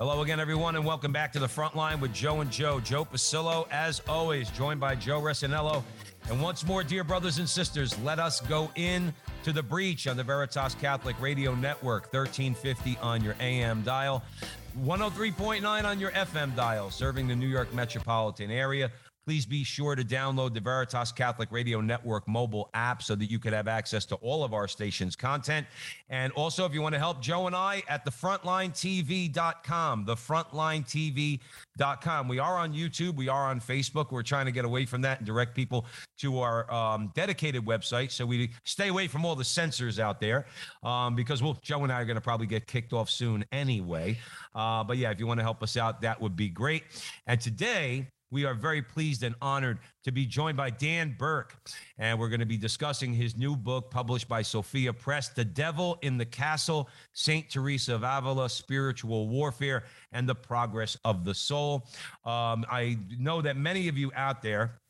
Hello again, everyone, and welcome back to the front line with Joe and Joe. Joe Pasillo, as always, joined by Joe Resinello. And once more, dear brothers and sisters, let us go in to the breach on the Veritas Catholic Radio Network, 1350 on your AM dial, 103.9 on your FM dial, serving the New York metropolitan area. Please be sure to download the Veritas Catholic Radio Network mobile app so that you could have access to all of our station's content. And also, if you want to help Joe and I at thefrontlinetv.com, thefrontlinetv.com. We are on YouTube, we are on Facebook. We're trying to get away from that and direct people to our um, dedicated website so we stay away from all the censors out there um, because we'll, Joe and I are going to probably get kicked off soon anyway. Uh, but yeah, if you want to help us out, that would be great. And today, we are very pleased and honored to be joined by Dan Burke. And we're going to be discussing his new book published by Sophia Press, The Devil in the Castle St. Teresa of Avila, Spiritual Warfare and the Progress of the Soul. Um, I know that many of you out there,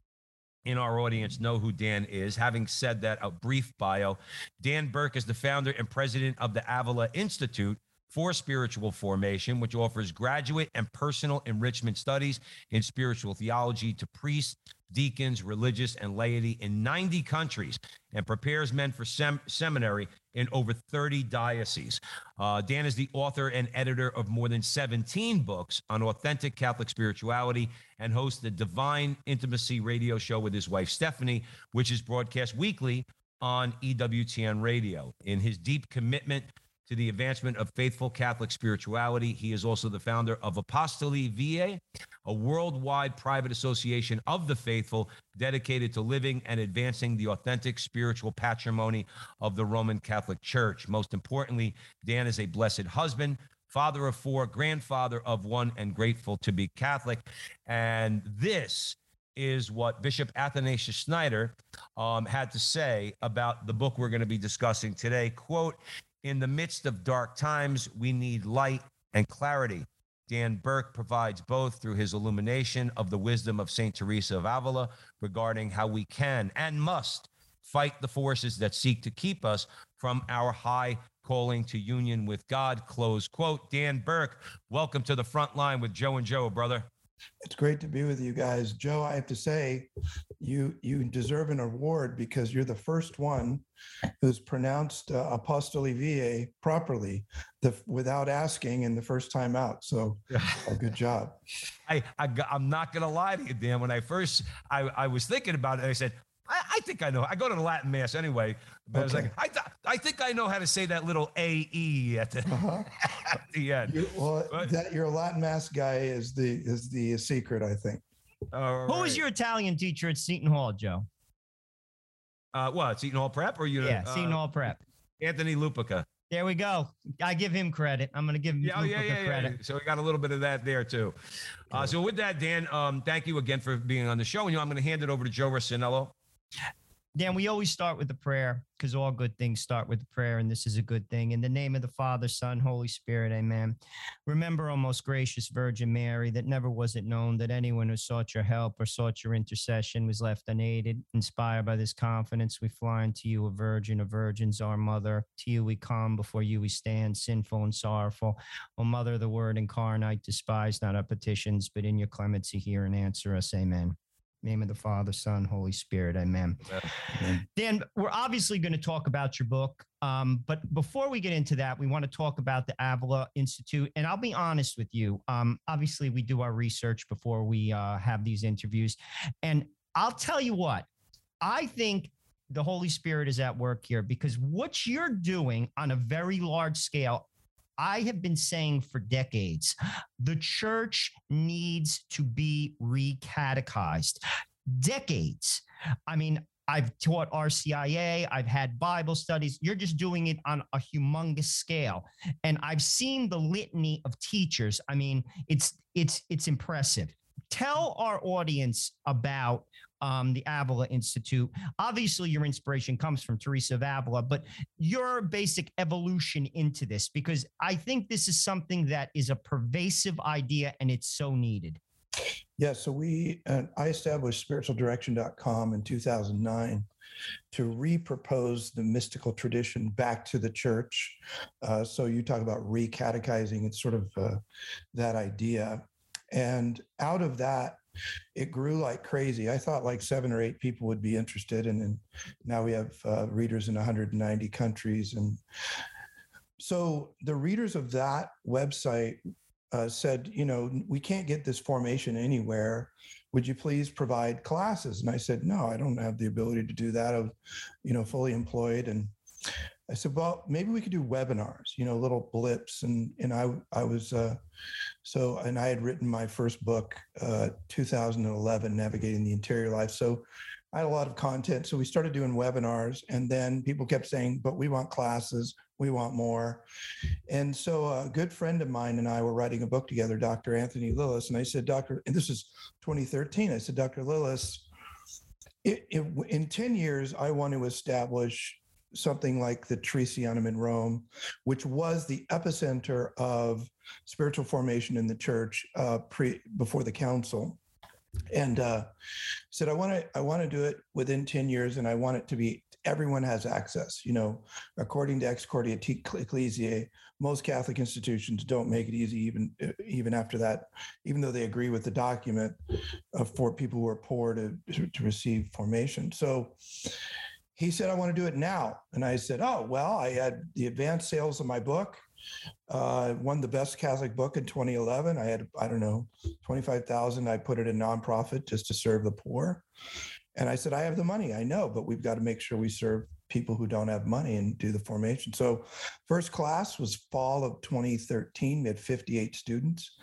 in our audience know who Dan is. Having said that, a brief bio Dan Burke is the founder and president of the Avila Institute, for spiritual formation, which offers graduate and personal enrichment studies in spiritual theology to priests, deacons, religious, and laity in 90 countries and prepares men for sem- seminary in over 30 dioceses. Uh, Dan is the author and editor of more than 17 books on authentic Catholic spirituality and hosts the Divine Intimacy radio show with his wife, Stephanie, which is broadcast weekly on EWTN radio. In his deep commitment to the advancement of faithful Catholic spirituality. He is also the founder of Apostoli Viae, a worldwide private association of the faithful dedicated to living and advancing the authentic spiritual patrimony of the Roman Catholic Church. Most importantly, Dan is a blessed husband, father of four, grandfather of one, and grateful to be Catholic. And this is what Bishop Athanasius Schneider um, had to say about the book we're going to be discussing today. Quote, in the midst of dark times, we need light and clarity. Dan Burke provides both through his illumination of the wisdom of St. Teresa of Avila regarding how we can and must fight the forces that seek to keep us from our high calling to union with God. Close quote. Dan Burke, welcome to the front line with Joe and Joe, brother. It's great to be with you guys. Joe, I have to say, you you deserve an award because you're the first one who's pronounced uh, Apostoli Viae properly the, without asking in the first time out. So good job. I, I am not gonna lie to you, Dan. When I first I, I was thinking about it, I said, I, I, think I know. I go to the Latin mass anyway, but okay. I was like, I, th- I think I know how to say that little AE at the, uh-huh. at the end. You, well, but, that your Latin mass guy is the is the secret, I think. Who right. was your Italian teacher at Seton Hall, Joe? Uh, what Seton Hall Prep or you? Yeah, uh, Seton Hall Prep. Anthony Lupica. There we go. I give him credit. I'm going to give him yeah, yeah, yeah, credit. Yeah. So we got a little bit of that there too. Uh, so with that, Dan, um, thank you again for being on the show. And you know, I'm going to hand it over to Joe Resinello. Dan, we always start with the prayer because all good things start with the prayer, and this is a good thing. In the name of the Father, Son, Holy Spirit, amen. Remember, O most gracious Virgin Mary, that never was it known that anyone who sought your help or sought your intercession was left unaided. Inspired by this confidence, we fly unto you, a virgin of virgins, our mother. To you we come, before you we stand, sinful and sorrowful. O Mother of the Word incarnate, despise not our petitions, but in your clemency hear and answer us, amen name of the Father, Son, Holy Spirit. Amen. Amen. Dan, we're obviously going to talk about your book. Um, but before we get into that, we want to talk about the Avila Institute. And I'll be honest with you. Um, obviously, we do our research before we uh, have these interviews. And I'll tell you what, I think the Holy Spirit is at work here because what you're doing on a very large scale, I have been saying for decades the church needs to be recatechized. Decades. I mean, I've taught RCIA, I've had Bible studies. You're just doing it on a humongous scale. And I've seen the litany of teachers. I mean, it's it's it's impressive. Tell our audience about um, the Avila Institute. Obviously, your inspiration comes from Teresa of Avila, but your basic evolution into this, because I think this is something that is a pervasive idea and it's so needed. Yeah, so we, uh, I established spiritualdirection.com in 2009 to repropose the mystical tradition back to the church. Uh, so you talk about recatechizing, it's sort of uh, that idea. And out of that, it grew like crazy. I thought like seven or eight people would be interested, and then now we have uh, readers in 190 countries. And so the readers of that website uh, said, you know, we can't get this formation anywhere. Would you please provide classes? And I said, no, I don't have the ability to do that. I'm, you know, fully employed. And I said, well, maybe we could do webinars, you know, little blips. And and I I was uh, so and I had written my first book, uh, 2011, Navigating the Interior Life. So I had a lot of content. So we started doing webinars, and then people kept saying, but we want classes, we want more. And so a good friend of mine and I were writing a book together, Dr. Anthony Lilles. And I said, Dr., and this is 2013, I said, Dr. Lilles, it, it, in 10 years, I want to establish something like the Teresianum in Rome, which was the epicenter of spiritual formation in the church uh, pre before the council. And uh, said i want to i want to do it within 10 years and i want it to be everyone has access you know according to Ex corde Ecclesiae most catholic institutions don't make it easy even uh, even after that even though they agree with the document uh, for people who are poor to to receive formation. So he said i want to do it now and i said oh well i had the advanced sales of my book uh, won the best Catholic book in 2011. I had, I don't know, 25,000. I put it in nonprofit just to serve the poor. And I said, I have the money. I know, but we've got to make sure we serve people who don't have money and do the formation. So, first class was fall of 2013. We had 58 students.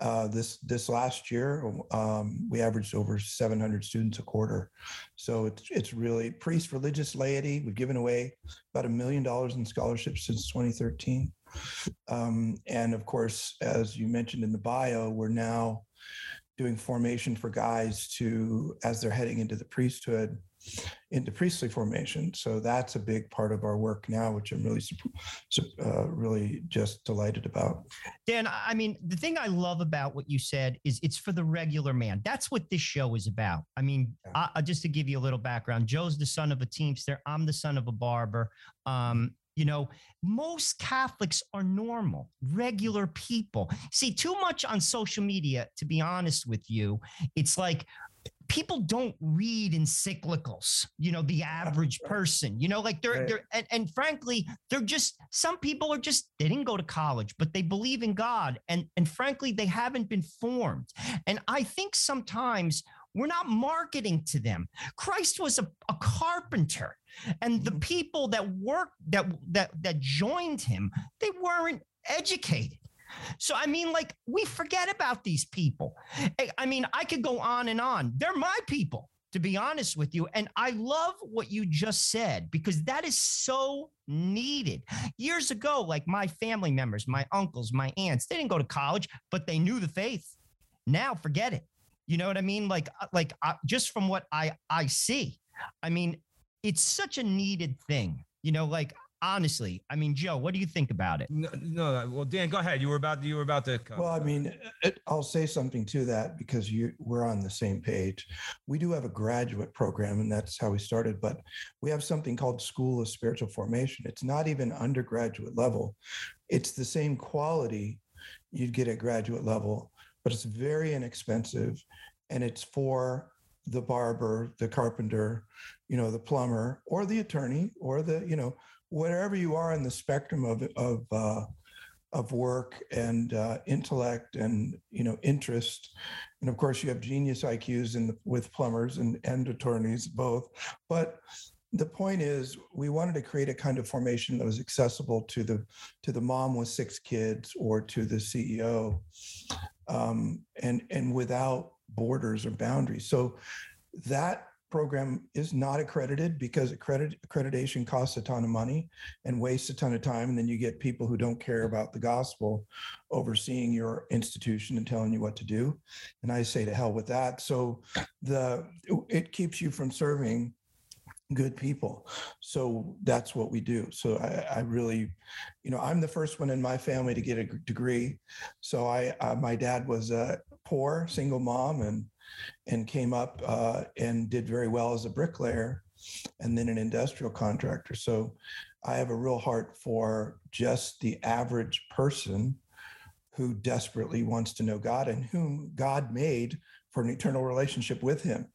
Uh, this this last year, um, we averaged over 700 students a quarter. So it's it's really priest, religious laity. We've given away about a million dollars in scholarships since 2013. Um, and of course, as you mentioned in the bio, we're now doing formation for guys to as they're heading into the priesthood into priestly formation. So that's a big part of our work now which i'm really uh, really just delighted about. Dan i mean the thing i love about what you said is it's for the regular man. That's what this show is about. I mean yeah. I, just to give you a little background joe's the son of a teamster i'm the son of a barber. Um, you know, most Catholics are normal, regular people. See, too much on social media, to be honest with you, it's like people don't read encyclicals you know the average person you know like they're right. they're and, and, frankly they're just some people are just they didn't go to college but they believe in god and and frankly they haven't been formed and i think sometimes we're not marketing to them christ was a, a carpenter and the mm-hmm. people that worked that that that joined him they weren't educated so i mean like we forget about these people. I mean i could go on and on. They're my people to be honest with you and i love what you just said because that is so needed. Years ago like my family members my uncles my aunts they didn't go to college but they knew the faith. Now forget it. You know what i mean? Like uh, like uh, just from what i i see. I mean it's such a needed thing. You know, like honestly, I mean, Joe, what do you think about it? No, no well, Dan, go ahead. You were about you were about to. come. Well, I mean, it, I'll say something to that because you we're on the same page. We do have a graduate program, and that's how we started. But we have something called School of Spiritual Formation. It's not even undergraduate level. It's the same quality you'd get at graduate level, but it's very inexpensive, and it's for the barber, the carpenter, you know, the plumber, or the attorney, or the, you know, whatever you are in the spectrum of of uh, of work and uh, intellect and you know interest, and of course you have genius IQs in the, with plumbers and and attorneys both, but the point is we wanted to create a kind of formation that was accessible to the to the mom with six kids or to the ceo um, and and without borders or boundaries. So that program is not accredited because accredit, accreditation costs a ton of money and wastes a ton of time. And then you get people who don't care about the gospel overseeing your institution and telling you what to do. And I say to hell with that. So the it keeps you from serving good people. So that's what we do. So I, I, really, you know, I'm the first one in my family to get a degree. So I, uh, my dad was a poor single mom and and came up uh, and did very well as a bricklayer and then an industrial contractor. So I have a real heart for just the average person who desperately wants to know God and whom God made for an eternal relationship with him.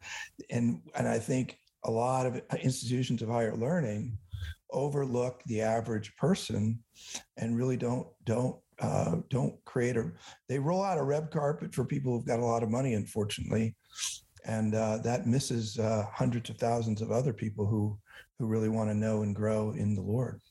And and I think a lot of institutions of higher learning overlook the average person and really don't don't uh, don't create a they roll out a red carpet for people who've got a lot of money unfortunately. And uh, that misses uh, hundreds of thousands of other people who who really want to know and grow in the lord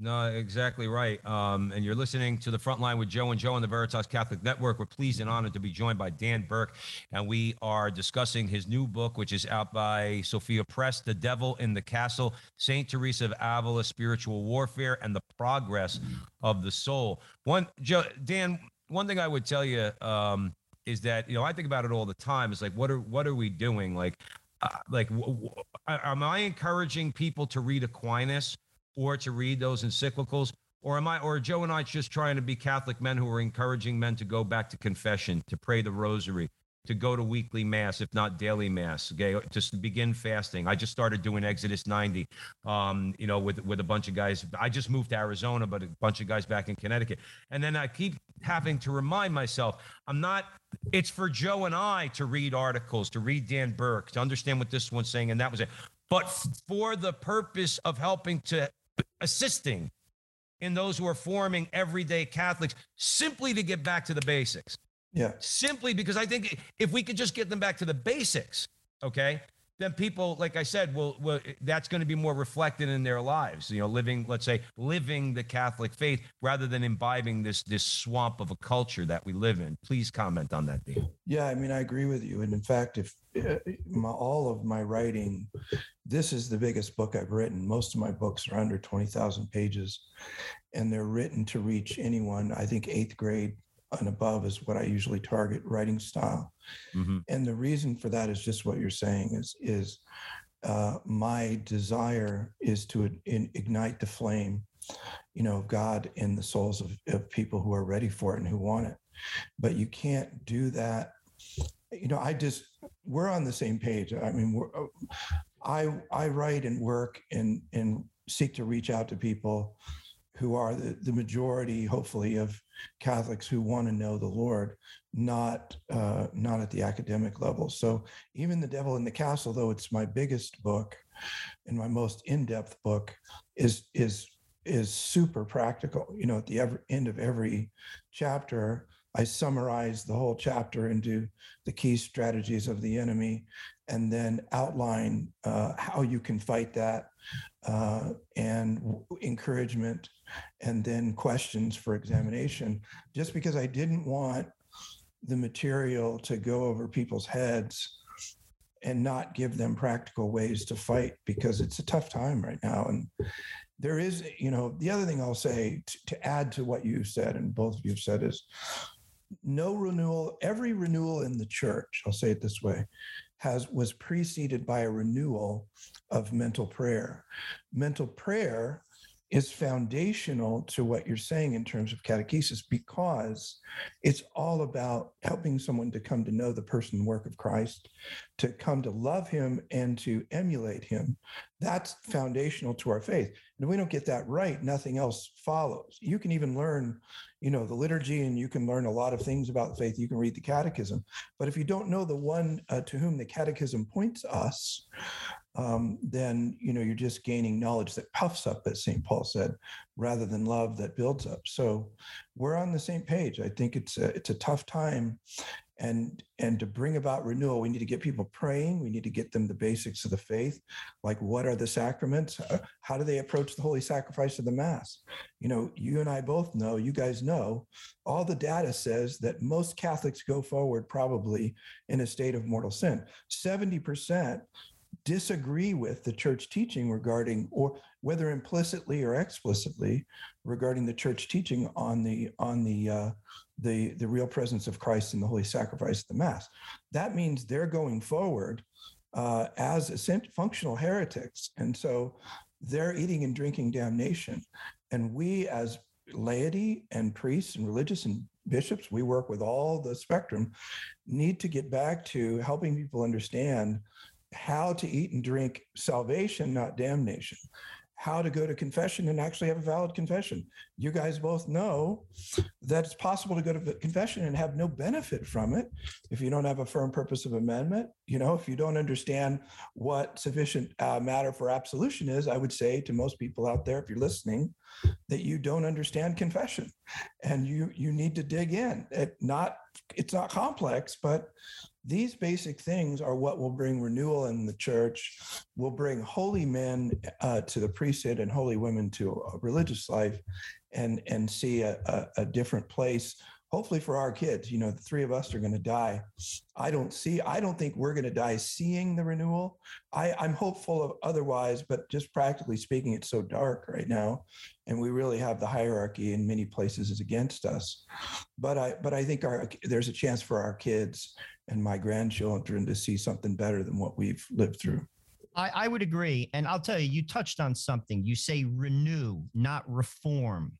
no, exactly right. Um, and you're listening to the front line with Joe and Joe on the Veritas Catholic Network. We're pleased and honored to be joined by Dan Burke, and we are discussing his new book, which is out by Sophia Press, "The Devil in the Castle: Saint Teresa of Avila, Spiritual Warfare and the Progress of the Soul." One, Joe, Dan, one thing I would tell you um, is that you know I think about it all the time. It's like, what are what are we doing? Like, uh, like, w- w- am I encouraging people to read Aquinas? Or to read those encyclicals? Or am I, or Joe and I just trying to be Catholic men who are encouraging men to go back to confession, to pray the rosary, to go to weekly mass, if not daily mass, okay, just to begin fasting. I just started doing Exodus 90, um, you know, with, with a bunch of guys. I just moved to Arizona, but a bunch of guys back in Connecticut. And then I keep having to remind myself, I'm not, it's for Joe and I to read articles, to read Dan Burke, to understand what this one's saying. And that was it. But for the purpose of helping to assisting in those who are forming everyday Catholics simply to get back to the basics. Yeah. Simply because I think if we could just get them back to the basics, okay, then people, like I said, will, will that's going to be more reflected in their lives. You know, living, let's say, living the Catholic faith rather than imbibing this this swamp of a culture that we live in. Please comment on that, Dean. Yeah, I mean, I agree with you. And in fact, if uh, my, all of my writing, this is the biggest book I've written. Most of my books are under twenty thousand pages, and they're written to reach anyone. I think eighth grade and above is what I usually target writing style. Mm-hmm. And the reason for that is just what you're saying is is uh, my desire is to in, ignite the flame, you know, of God in the souls of, of people who are ready for it and who want it. But you can't do that. You know, I just we're on the same page. I mean, we're, uh, I I write and work and and seek to reach out to people who are the, the majority, hopefully, of Catholics who want to know the Lord, not uh, not at the academic level. So even the Devil in the Castle, though it's my biggest book and my most in-depth book, is is is super practical. You know, at the ever, end of every chapter, I summarize the whole chapter into the key strategies of the enemy, and then outline uh, how you can fight that uh, and encouragement and then questions for examination. Just because I didn't want the material to go over people's heads and not give them practical ways to fight because it's a tough time right now. And there is you know the other thing i'll say t- to add to what you said and both of you have said is no renewal every renewal in the church i'll say it this way has was preceded by a renewal of mental prayer mental prayer is foundational to what you're saying in terms of catechesis because it's all about helping someone to come to know the person and work of Christ, to come to love him and to emulate him. That's foundational to our faith. And if we don't get that right, nothing else follows. You can even learn, you know, the liturgy and you can learn a lot of things about faith. You can read the catechism. But if you don't know the one uh, to whom the catechism points us, um, then you know you're just gaining knowledge that puffs up, as St. Paul said, rather than love that builds up. So we're on the same page. I think it's a, it's a tough time, and and to bring about renewal, we need to get people praying. We need to get them the basics of the faith, like what are the sacraments? Uh, how do they approach the holy sacrifice of the Mass? You know, you and I both know. You guys know. All the data says that most Catholics go forward probably in a state of mortal sin. Seventy percent disagree with the church teaching regarding or whether implicitly or explicitly regarding the church teaching on the on the uh, the the real presence of Christ in the holy sacrifice of the mass. That means they're going forward uh, as functional heretics. And so they're eating and drinking damnation. And we as laity and priests and religious and bishops we work with all the spectrum need to get back to helping people understand how to eat and drink salvation, not damnation, how to go to confession and actually have a valid confession. You guys both know that it's possible to go to confession and have no benefit from it if you don't have a firm purpose of amendment. You know, if you don't understand what sufficient uh, matter for absolution is, I would say to most people out there, if you're listening, that you don't understand confession and you you need to dig in. It not it's not complex, but these basic things are what will bring renewal in the church, will bring holy men uh, to the priesthood and holy women to a religious life, and and see a, a, a different place hopefully for our kids. You know the three of us are going to die. I don't see i don't think we're going to die seeing the renewal. I i'm hopeful of otherwise but just practically speaking it's so dark right now and we really have the hierarchy in many places is against us. But i but i think our there's a chance for our kids and my grandchildren to see something better than what we've lived through I, I, would agree. And I'll tell you, you touched on something. You say renew, not reform.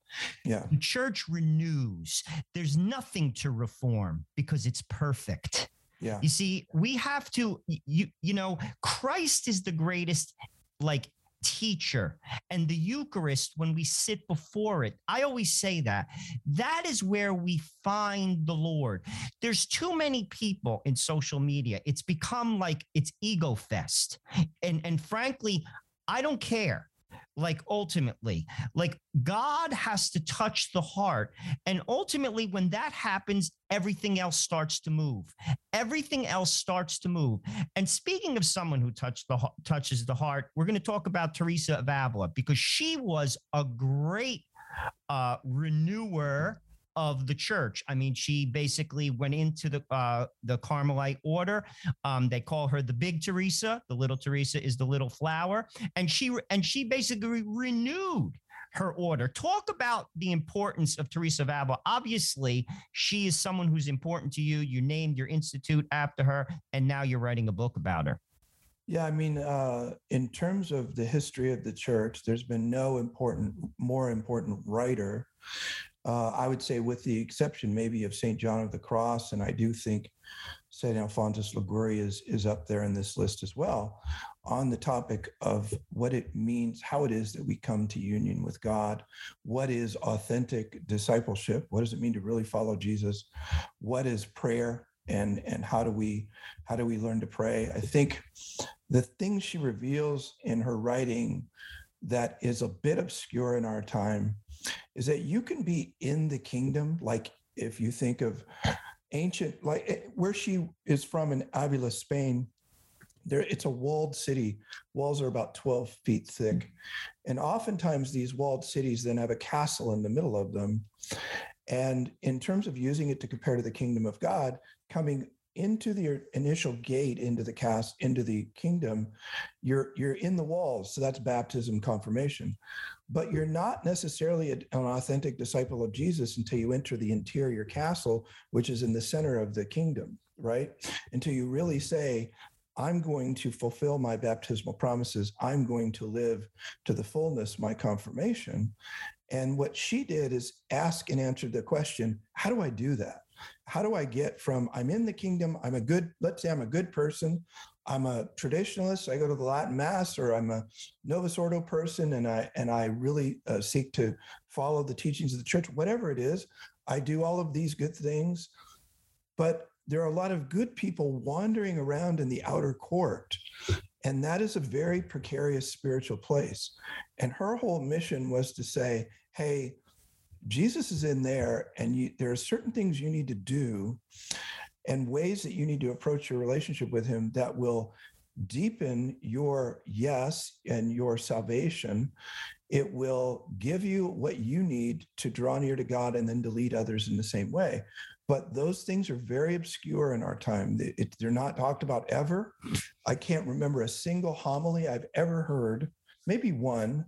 Yeah. The church renews. There's nothing to reform because it's perfect. Yeah. You see, we have to, you, you know, Christ is the greatest like teacher and the Eucharist, when we sit before it, I always say that that is where we find the Lord. There's too many people in social media. It's become like it's ego fest. And, and frankly, I don't care like ultimately like god has to touch the heart and ultimately when that happens everything else starts to move. Everything else starts to move. And speaking of someone who touched the touches the heart we're going to talk about teresa of avila because she was a great uh, renewer of the church. I mean, she basically went into the uh, the Carmelite order. Um, they call her the Big Teresa. The Little Teresa is the Little Flower, and she and she basically renewed her order. Talk about the importance of Teresa of Avila. Obviously, she is someone who's important to you. You named your institute after her, and now you're writing a book about her. Yeah, I mean, uh, in terms of the history of the church, there's been no important, more important writer uh, I would say, with the exception maybe of St. John of the Cross, and I do think St. Alphonsus Liguori is, is up there in this list as well, on the topic of what it means, how it is that we come to union with God, what is authentic discipleship, what does it mean to really follow Jesus, what is prayer, and and how do we how do we learn to pray? I think the things she reveals in her writing that is a bit obscure in our time is that you can be in the kingdom, like if you think of ancient, like eh, where she is from in Avila, Spain, there it's a walled city. Walls are about 12 feet thick. And oftentimes these walled cities then have a castle in the middle of them. And in terms of using it to compare to the kingdom of God, coming into the er, initial gate into the cast into the kingdom you're you're in the walls so that's baptism confirmation but you're not necessarily an authentic disciple of Jesus until you enter the interior castle, which is in the center of the kingdom, right? Until you really say, I'm going to fulfill my baptismal promises. I'm going to live to the fullness my confirmation. And what she did is ask and answer the question how do I do that? How do I get from I'm in the kingdom, I'm a good, let's say I'm a good person, I'm a traditionalist. I go to the Latin Mass, or I'm a Novus Ordo person, and I and I really uh, seek to follow the teachings of the church. Whatever it is, I do all of these good things, but there are a lot of good people wandering around in the outer court, and that is a very precarious spiritual place. And her whole mission was to say, "Hey, Jesus is in there, and you, there are certain things you need to do." and ways that you need to approach your relationship with him that will deepen your yes and your salvation it will give you what you need to draw near to God and then to lead others in the same way. But those things are very obscure in our time. They're not talked about ever. I can't remember a single homily I've ever heard, maybe one,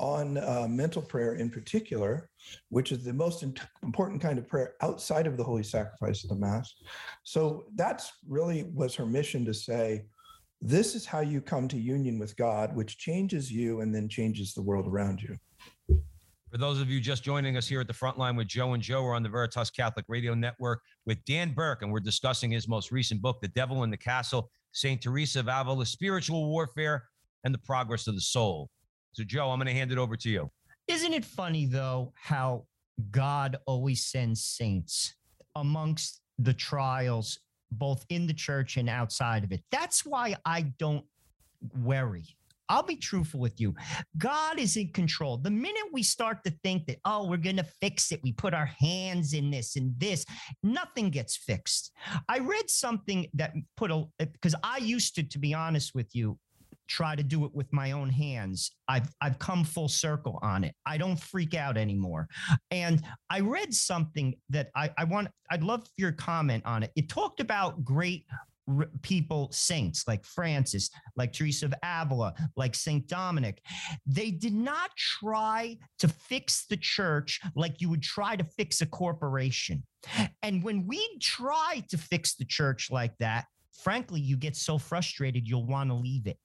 on uh, mental prayer in particular, which is the most in- important kind of prayer outside of the holy sacrifice of the Mass. So that's really was her mission to say, this is how you come to union with God, which changes you and then changes the world around you. For those of you just joining us here at the front line with Joe and Joe, we're on the Veritas Catholic Radio Network with Dan Burke, and we're discussing his most recent book, The Devil in the Castle St. Teresa of Avila, Spiritual Warfare and the Progress of the Soul. So, Joe, I'm going to hand it over to you. Isn't it funny though how God always sends saints amongst the trials, both in the church and outside of it? That's why I don't worry. I'll be truthful with you. God is in control. The minute we start to think that, oh, we're going to fix it, we put our hands in this and this, nothing gets fixed. I read something that put a, because I used to, to be honest with you, try to do it with my own hands. I've I've come full circle on it. I don't freak out anymore. And I read something that I, I want I'd love your comment on it. It talked about great people saints like Francis, like Teresa of Avila, like Saint Dominic. They did not try to fix the church like you would try to fix a corporation. And when we try to fix the church like that, frankly, you get so frustrated you'll want to leave it.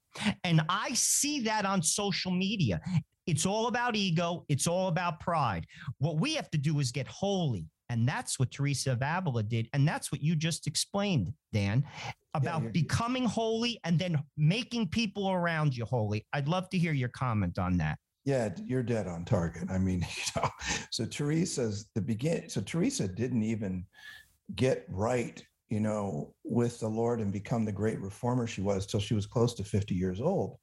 And I see that on social media. It's all about ego, it's all about pride. What we have to do is get holy. And that's what Teresa of Avila did. And that's what you just explained, Dan, about you're- becoming holy and then making people around you holy. I'd love to hear your comment on that. Yeah, you're dead on target. I mean, you know, so Teresa's the begin. So Teresa didn't even get right, you know, with the Lord and become the great reformer she was till she was close to 50 years old.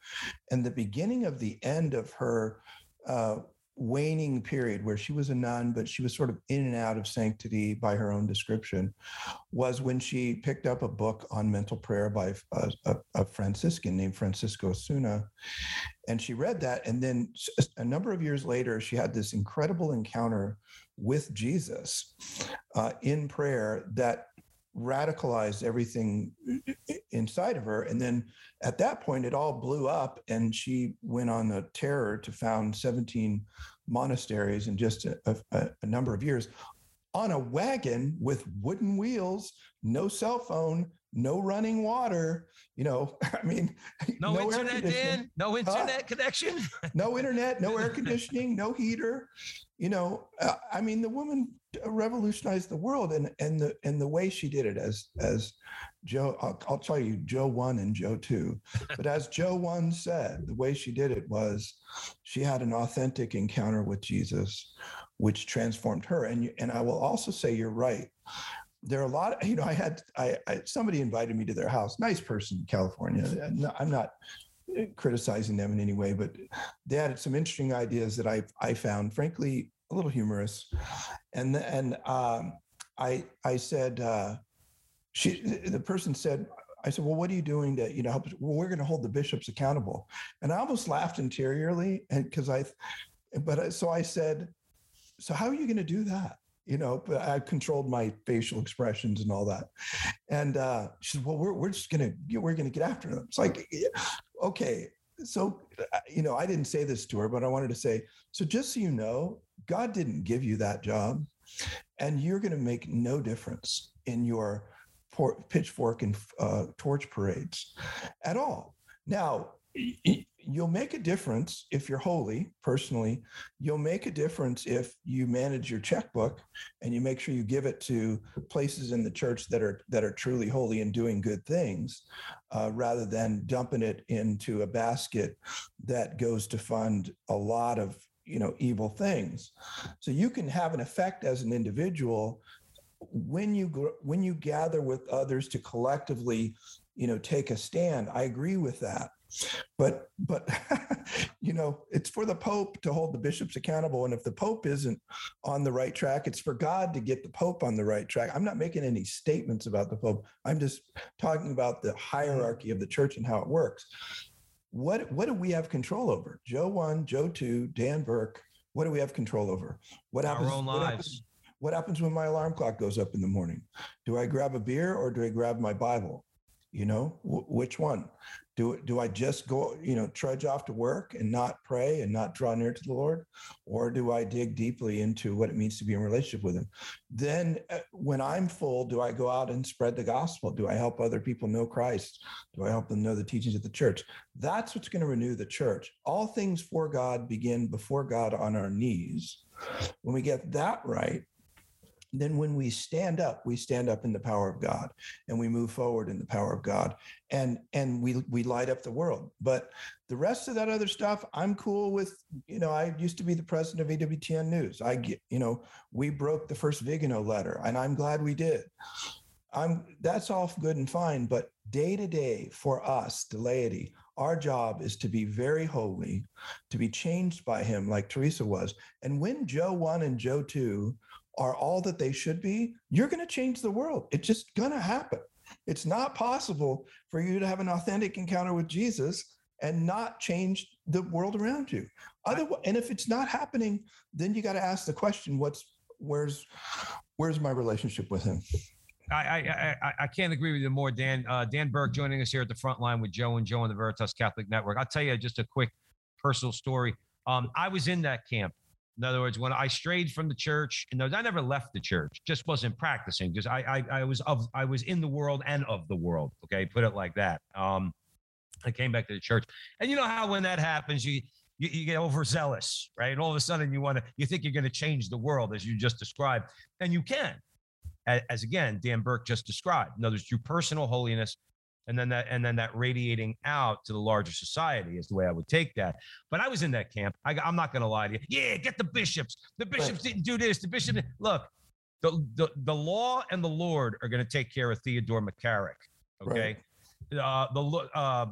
And the beginning of the end of her uh, waning period, where she was a nun, but she was sort of in and out of sanctity by her own description, was when she picked up a book on mental prayer by a, a, a Franciscan named Francisco Osuna and she read that and then a number of years later she had this incredible encounter with jesus uh, in prayer that radicalized everything inside of her and then at that point it all blew up and she went on a terror to found 17 monasteries in just a, a, a number of years on a wagon with wooden wheels no cell phone no running water you know i mean No, air internet, Dan? No internet connection? no internet, no air conditioning, no heater. You know, uh, I mean, the woman revolutionized the world, and and the and the way she did it, as as Joe, I'll, I'll tell you, Joe one and Joe two, but as Joe one said, the way she did it was, she had an authentic encounter with Jesus, which transformed her. And you, and I will also say, you're right. There are a lot. Of, you know, I had I, I somebody invited me to their house. Nice person, in California. I'm not- criticizing them in any way, but they had some interesting ideas that I I found, frankly, a little humorous. And and um, I I said, uh, she the person said, I said, well, what are you doing to you know help? Well, we're going to hold the bishops accountable. And I almost laughed interiorly, and because I, but I, so I said, so how are you going to do that? You know, but I controlled my facial expressions and all that. And uh, she said, well, we're we're just to we're to get after them. It's like, okay, so uh, you know, I didn't say this to her, but I wanted to say, so just so you know, God didn't give you that job, and you're going to make no difference in your pitchfork and uh, torch parades at all. Now, you'll make a difference if you're holy personally. You'll make a difference if you manage your checkbook and you make sure you give it to places in the church that are that are truly holy and doing good things, uh, rather than dumping it into a basket that goes to fund a lot of you know evil things. So you can have an effect as an individual when you when you gather with others to collectively you know take a stand i agree with that but but you know it's for the pope to hold the bishops accountable and if the pope isn't on the right track it's for god to get the pope on the right track i'm not making any statements about the pope i'm just talking about the hierarchy of the church and how it works what what do we have control over? Joe one, Joe two, Dan Burke. What do we have control over? What Our happens? own what lives. happens- what happens when my alarm clock goes up in the morning? Do I grab a beer or do I grab my Bible? You know, Wh- which one? Do do I just go, you know, trudge off to work and not pray and not draw near to the Lord, or do I dig deeply into what it means to be in relationship with Him? Then, uh, when I'm full, do I go out and spread the gospel? Do I help other people know Christ? Do I help them know the teachings of the church? That's what's going to renew the church. All things for God begin before God on our knees. When we get that right, then when we stand up we stand up in the power of god and we move forward in the power of god and and we we light up the world. But the rest of that other stuff i'm cool with you know i used to be the president of ewtn news. I get you know we broke the first vigano letter and i'm glad we did. I'm that's all good and fine but day to day for us the laity our job is to be very holy to be changed by him like teresa was. And when joe 1 and joe 2 are all that they should be, you're going to change the world. It's just going to happen. It's not possible for you to have an authentic encounter with Jesus and not change the world around you. Otherwise, and if it's not happening, then you got to ask the question: What's where's where's my relationship with Him? I, I, I, I- I can't agree with you more, Dan. Uh, Dan Burke joining us here at the front line with Joe and Joe on the Veritas Catholic Network. I'll tell you just a quick personal story. Um, I was in that camp. In other words, when I strayed from the church, in those, I never left the church. Just wasn't practicing. Just I, I, I was of, I was in the world and of the world. Okay, put it like that. Um, I came back to the church, and you know how when that happens, you you, you get overzealous, right? And all of a sudden, you want to, you think you're going to change the world as you just described, and you can as, as again Dan Burke just described. In other words, through personal holiness, and then that and then that radiating out to the larger society is the way I would take that. But I was in that camp. I, am not going to lie to you. Yeah, get the bishops. The bishops didn't do this. The bishop look. The, the the law and the Lord are going to take care of Theodore McCarrick. Okay, uh, the lo- uh,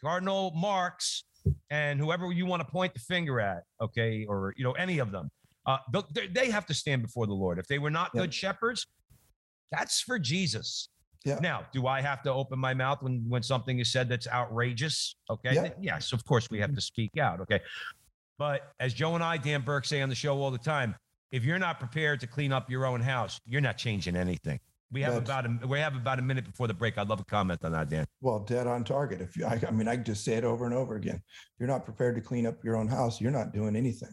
Cardinal Marx and whoever you want to point the finger at. Okay, or you know any of them. Uh, they- they have to stand before the Lord. If they were not Yeah. good shepherds, that's for Jesus. Yeah. Now, do I have to open my mouth when when something is said that's outrageous? Okay. Yeah. Yes, of course we have mm-hmm. to speak out. Okay. But as Joe and I, Dan Burke, say on the show all the time, if you're not prepared to clean up your own house, you're not changing anything. We have That's- about a we have about a minute before the break. I'd love a comment on that, Dan. Well, dead on target. If you, I, I mean, I can just say it over and over again. If you're not prepared to clean up your own house, you're not doing anything.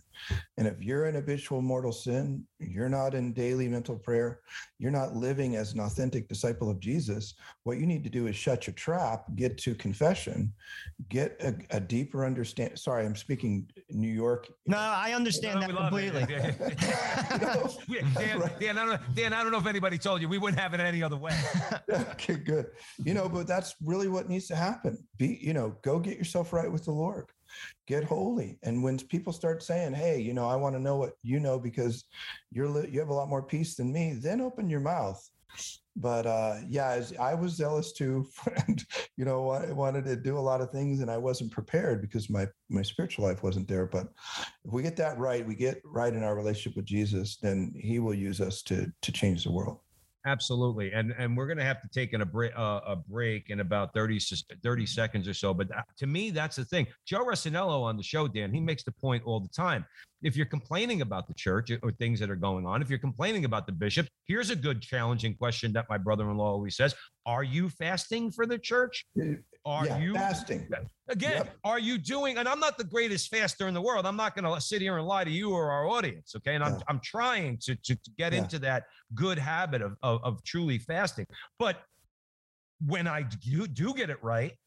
And if you're in habitual mortal sin, you're not in daily mental prayer, you're not living as an authentic disciple of Jesus. What you need to do is shut your trap, get to confession, get a, a deeper understand. Sorry, I'm speaking New York. No, I understand No, that we love it. completely. You know, Dan, right. Dan, I don't, Dan, I don't know if anybody told you we wouldn't have it any other way. okay, good. You know, but that's really what needs to happen. Be, you know, go get yourself right with the Lord. Get holy. And when people start saying, "Hey, you know, I want to know what you know because you're li- you have a lot more peace than me," then open your mouth. But uh, yeah, I was zealous too, and you know, I wanted to do a lot of things, and I wasn't prepared because my my spiritual life wasn't there. But if we get that right, we get right in our relationship with Jesus, then He will use us to to change the world. Absolutely, and and we're gonna have to take in a break uh, a break in about 30, s- 30 seconds or so. But to me, that's the thing. Joe Rossinello on the show, Dan, he makes the point all the time. If you're complaining about the church or things that are going on, if you're complaining about the bishop, here's a good challenging question that my brother-in-law always says: Are you fasting for the church? Are yeah, you fasting? Again, Yep. are you doing? And I'm not the greatest faster in the world. I'm not going to sit here and lie to you or our audience. Okay, and I'm Yeah. I'm trying to to, to get Yeah. into that good habit of, of of truly fasting. But when I do do get it right,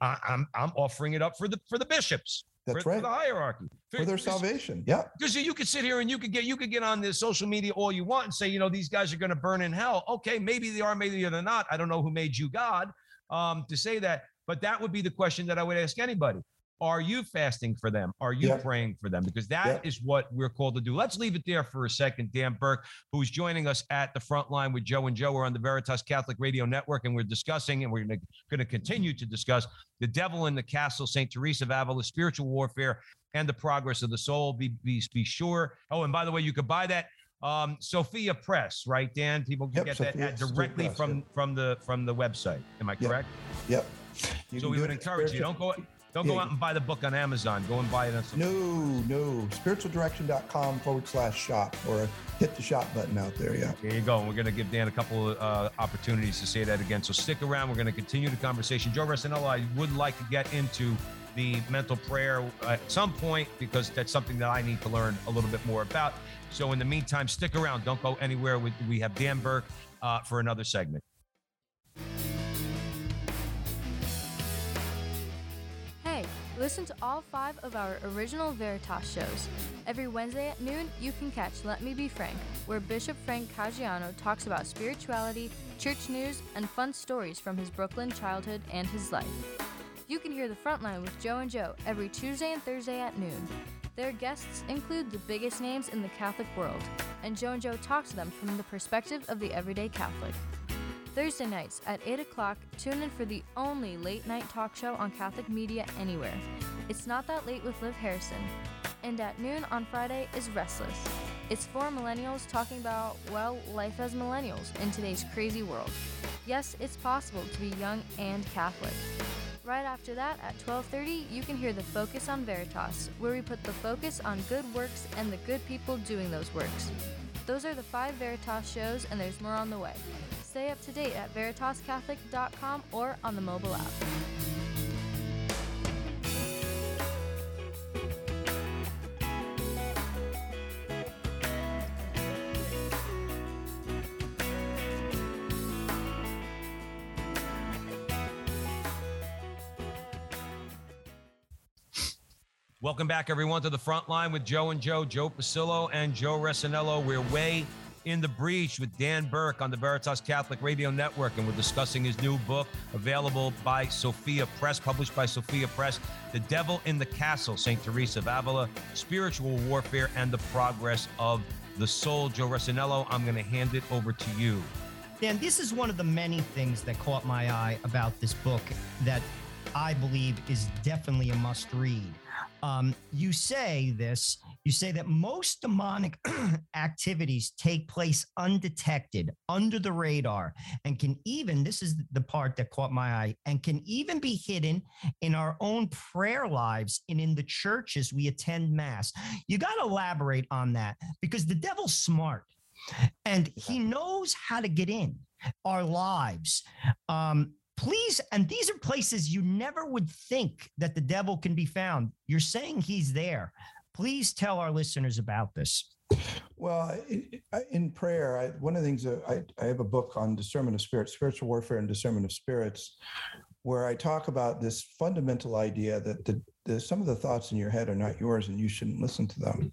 I, I'm I'm offering it up for the for the bishops. That's for, right. For the hierarchy. For their salvation. Yeah. because you could sit here and you could get you could get on the social media all you want and say, you know, these guys are going to burn in hell. Okay, maybe they are, maybe they're not. I don't know who made you God um, to say that, but that would be the question that I would ask anybody. Are you fasting for them? Are you Yeah. praying for them? Because that is Yeah. what we're called to do. Let's leave it there for a second. Dan Burke, who's joining us at the front line with Joe and Joe. We're on the Veritas Catholic Radio Network, and we're discussing, and we're going to continue to discuss the devil in the castle, St. Teresa of Avila, spiritual warfare, and the progress of the soul. Be, be, be sure. Oh, and by the way, you could buy that um, Sophia Press, right, Dan? People can Yep, get that Sophia at Street directly Press, from yeah. from the from the website. Am I Yep. correct? Yep. You so we would encourage you. Don't go Don't Yeah, go out and buy the book on Amazon. Go and buy it on some. No, no. Spiritualdirection.com forward slash shop or hit the shop button out there. Yeah. There you go. And we're going to give Dan a couple of uh, opportunities to say that again. So stick around. We're going to continue the conversation. Joe Resinello, I would like to get into the mental prayer at some point because that's something that I need to learn a little bit more about. So in the meantime, stick around. Don't go anywhere. We, we have Dan Burke uh, for another segment. Listen to all five of our original Veritas shows. Every Wednesday at noon, you can catch Let Me Be Frank, where Bishop Frank Caggiano talks about spirituality, church news, and fun stories from his Brooklyn childhood and his life. You can hear The Frontline with Joe and Joe every Tuesday and Thursday at noon. Their guests include the biggest names in the Catholic world, and Joe and Joe talk to them from the perspective of the everyday Catholic. Thursday nights at 8 o'clock, tune in for the only late night talk show on Catholic media anywhere. It's Not That Late with Liv Harrison. And at noon on Friday is Restless. It's four millennials talking about, well, life as millennials in today's crazy world. Yes, it's possible to be young and Catholic. Right after that, at 12:30, you can hear the Focus on Veritas, where we put the focus on good works and the good people doing those works. Those are the five Veritas shows, and there's more on the way. Stay up to date at veritascatholic.com or on the mobile app. Welcome back, everyone, to the front line with Joe and Joe, Joe Pasillo and Joe Resinello. We're way in the breach with Dan Burke on the Veritas Catholic Radio Network, and we're discussing his new book, available by Sophia Press, published by Sophia Press, The Devil in the Castle, St. Teresa of Avila, Spiritual Warfare and the Progress of the Soul. Joe Resinello, I'm going to hand it over to you. Dan, this is one of the many things that caught my eye about this book that I believe is definitely a must read. Um, you say this, you say that most demonic activities take place undetected, under the radar, and can even, this is the part that caught my eye, and can even be hidden in our own prayer lives and in the churches we attend Mass. You got to elaborate on that because the devil's smart and he knows how to get in our lives. Um, please, and these are places you never would think that the devil can be found. You're saying he's there. Please tell our listeners about this. Well, in, prayer, I, one of the things that I, I have a book on discernment of spirits, spiritual warfare and discernment of spirits, where I talk about this fundamental idea that the, the, some of the thoughts in your head are not yours and you shouldn't listen to them.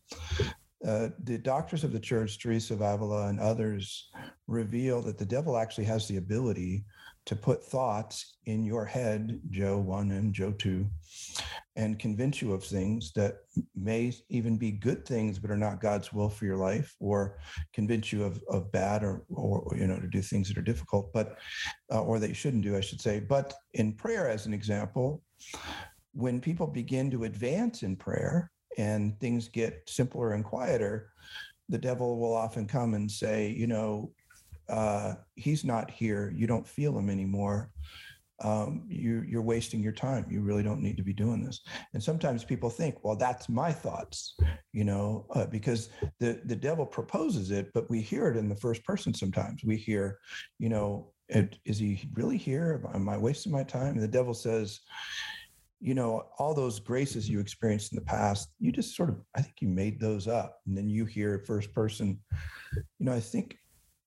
Uh, the doctors of the church, Teresa of Avila and others, reveal that the devil actually has the ability to put thoughts in your head, Joe 1 and Joe 2, and convince you of things that may even be good things, but are not God's will for your life, or convince you of, of bad or, or, you know, to do things that are difficult, but, uh, or that you shouldn't do, I should say. But in prayer, as an example, when people begin to advance in prayer and things get simpler and quieter, the devil will often come and say, you know, uh, he's not here. You don't feel him anymore. Um, you, you're wasting your time. You really don't need to be doing this. And sometimes people think, well, that's my thoughts, you know, uh, because the the devil proposes it, but we hear it in the first person. Sometimes we hear, you know, is he really here? Am I wasting my time? And the devil says, you know, all those graces you experienced in the past, you just sort of, I think you made those up. And then you hear first person, you know, I think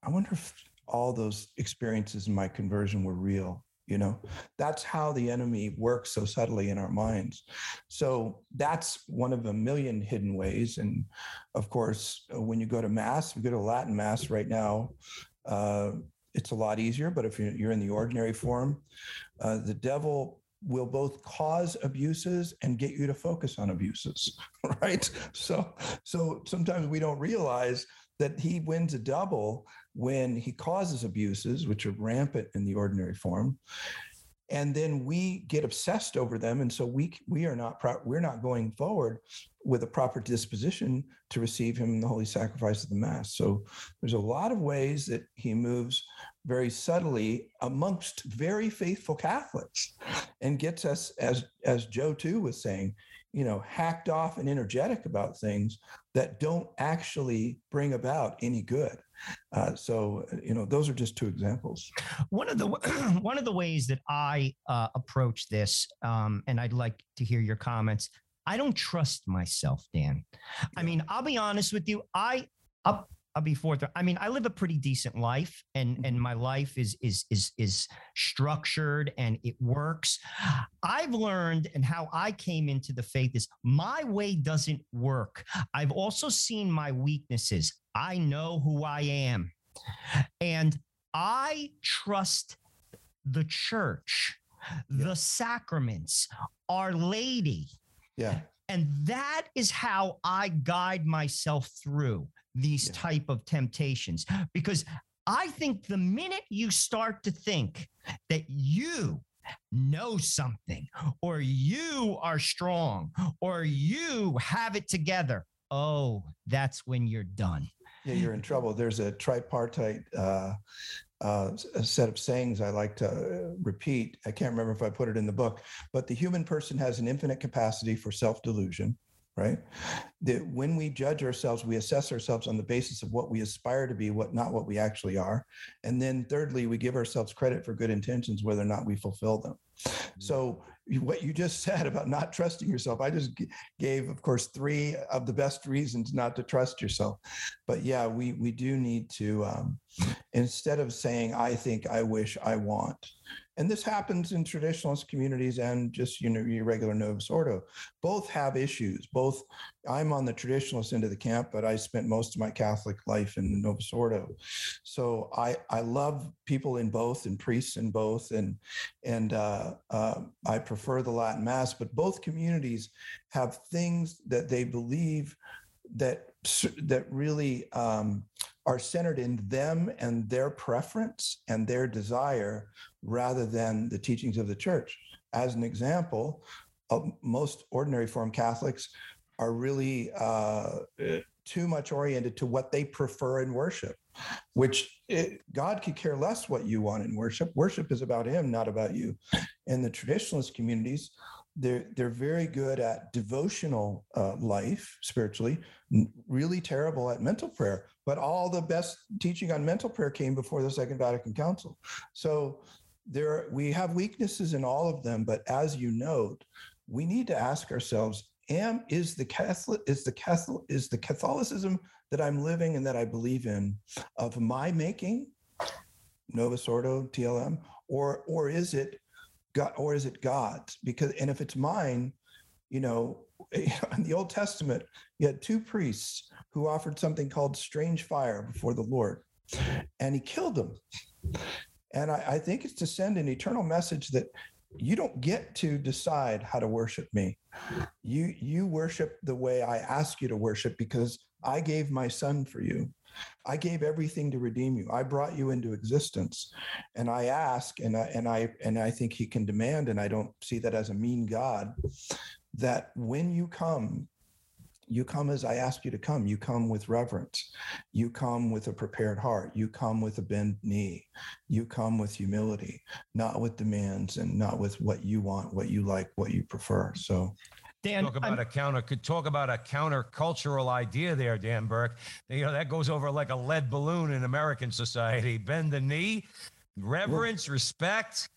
I wonder if all those experiences in my conversion were real. You know, that's how the enemy works so subtly in our minds. So that's one of a million hidden ways. And of course, uh, when you go to Mass, you go to Latin Mass right now, uh, it's a lot easier. But if you're in the ordinary form, uh, the devil will both cause abuses and get you to focus on abuses right so so sometimes we don't realize that he wins a double when he causes abuses, which are rampant in the ordinary form. and then we get obsessed over them and so we we are not pro- we're not going forward with a proper disposition to receive him in the holy sacrifice of the mass so there's a lot of ways that he moves very subtly amongst very faithful catholics and gets us as as joe two was saying you know hacked off and energetic about things that don't actually bring about any good. Uh, so you know those are just two examples. One of the one of the ways that i uh, approach this um, and i'd like to hear your comments i don't trust myself dan. I mean i'll be honest with you i I'll, I'll be. I mean, I live a pretty decent life, and mm-hmm. and my life is is is is structured and it works. I've learned, and how I came into the faith is my way doesn't work. I've also seen my weaknesses. I know who I am, and I trust the church, the sacraments, Our Lady. yeah And that is how I guide myself through these Yeah. type of temptations because I think the minute you start to think that you know something or you are strong or you have it together, oh, that's when you're done. yeah you're in trouble there's a tripartite uh, uh, a set of sayings I like to uh, repeat. I can't remember if I put it in the book, but the human person has an infinite capacity for self delusion, right? That when we judge ourselves, we assess ourselves on the basis of what we aspire to be, what not what we actually are. And then thirdly, we give ourselves credit for good intentions, whether or not we fulfill them. So what you just said about not trusting yourself, I just g- gave, of course, three of the best reasons not to trust yourself. But yeah, we we do need to um, instead of saying I think, I wish, I want, and this happens in traditionalist communities and just you know your regular Novus Ordo, both have issues. Both I'm on the traditionalist end of the camp, but I spent most of my Catholic life in Novus Ordo. So I I love people in both and priests in both, and and uh, uh, I prefer the Latin Mass. But both communities have things that they believe that that really um, are centered in them and their preference and their desire rather than the teachings of the church. As an example, uh, most ordinary form Catholics are really uh, eh, too much oriented to what they prefer in worship, which it, God could care less what you want in worship. Worship is about Him, not about you. In the traditionalist communities, they're they're very good at devotional uh, life spiritually, really terrible at mental prayer. But all the best teaching on mental prayer came before the Second Vatican Council. So there we have weaknesses in all of them. But as you note, we need to ask ourselves: Am is the Catholic is the Catholic is the Catholicism that I'm living and that I believe in of my making, Novus Ordo, TLM, or or is it God or is it God's? Because and if it's mine, you know, in the Old Testament, you had two priests who offered something called strange fire before the Lord, and he killed them. And I, I think it's to send an eternal message that you don't get to decide how to worship me. You you worship the way I ask you to worship because I gave my son for you. I gave everything to redeem you. I brought you into existence. And I ask and I and I and I think he can demand and I don't see that as a mean God that when you come you come as I ask you to come. You come with reverence. You come with a prepared heart. You come with a bent knee. You come with humility, not with demands and not with what you want, what you like, what you prefer. So Dan, talk I'm- about a counter could talk about a countercultural idea there, Dan Burke. You know, that goes over like a lead balloon in American society. Bend the knee, reverence, respect.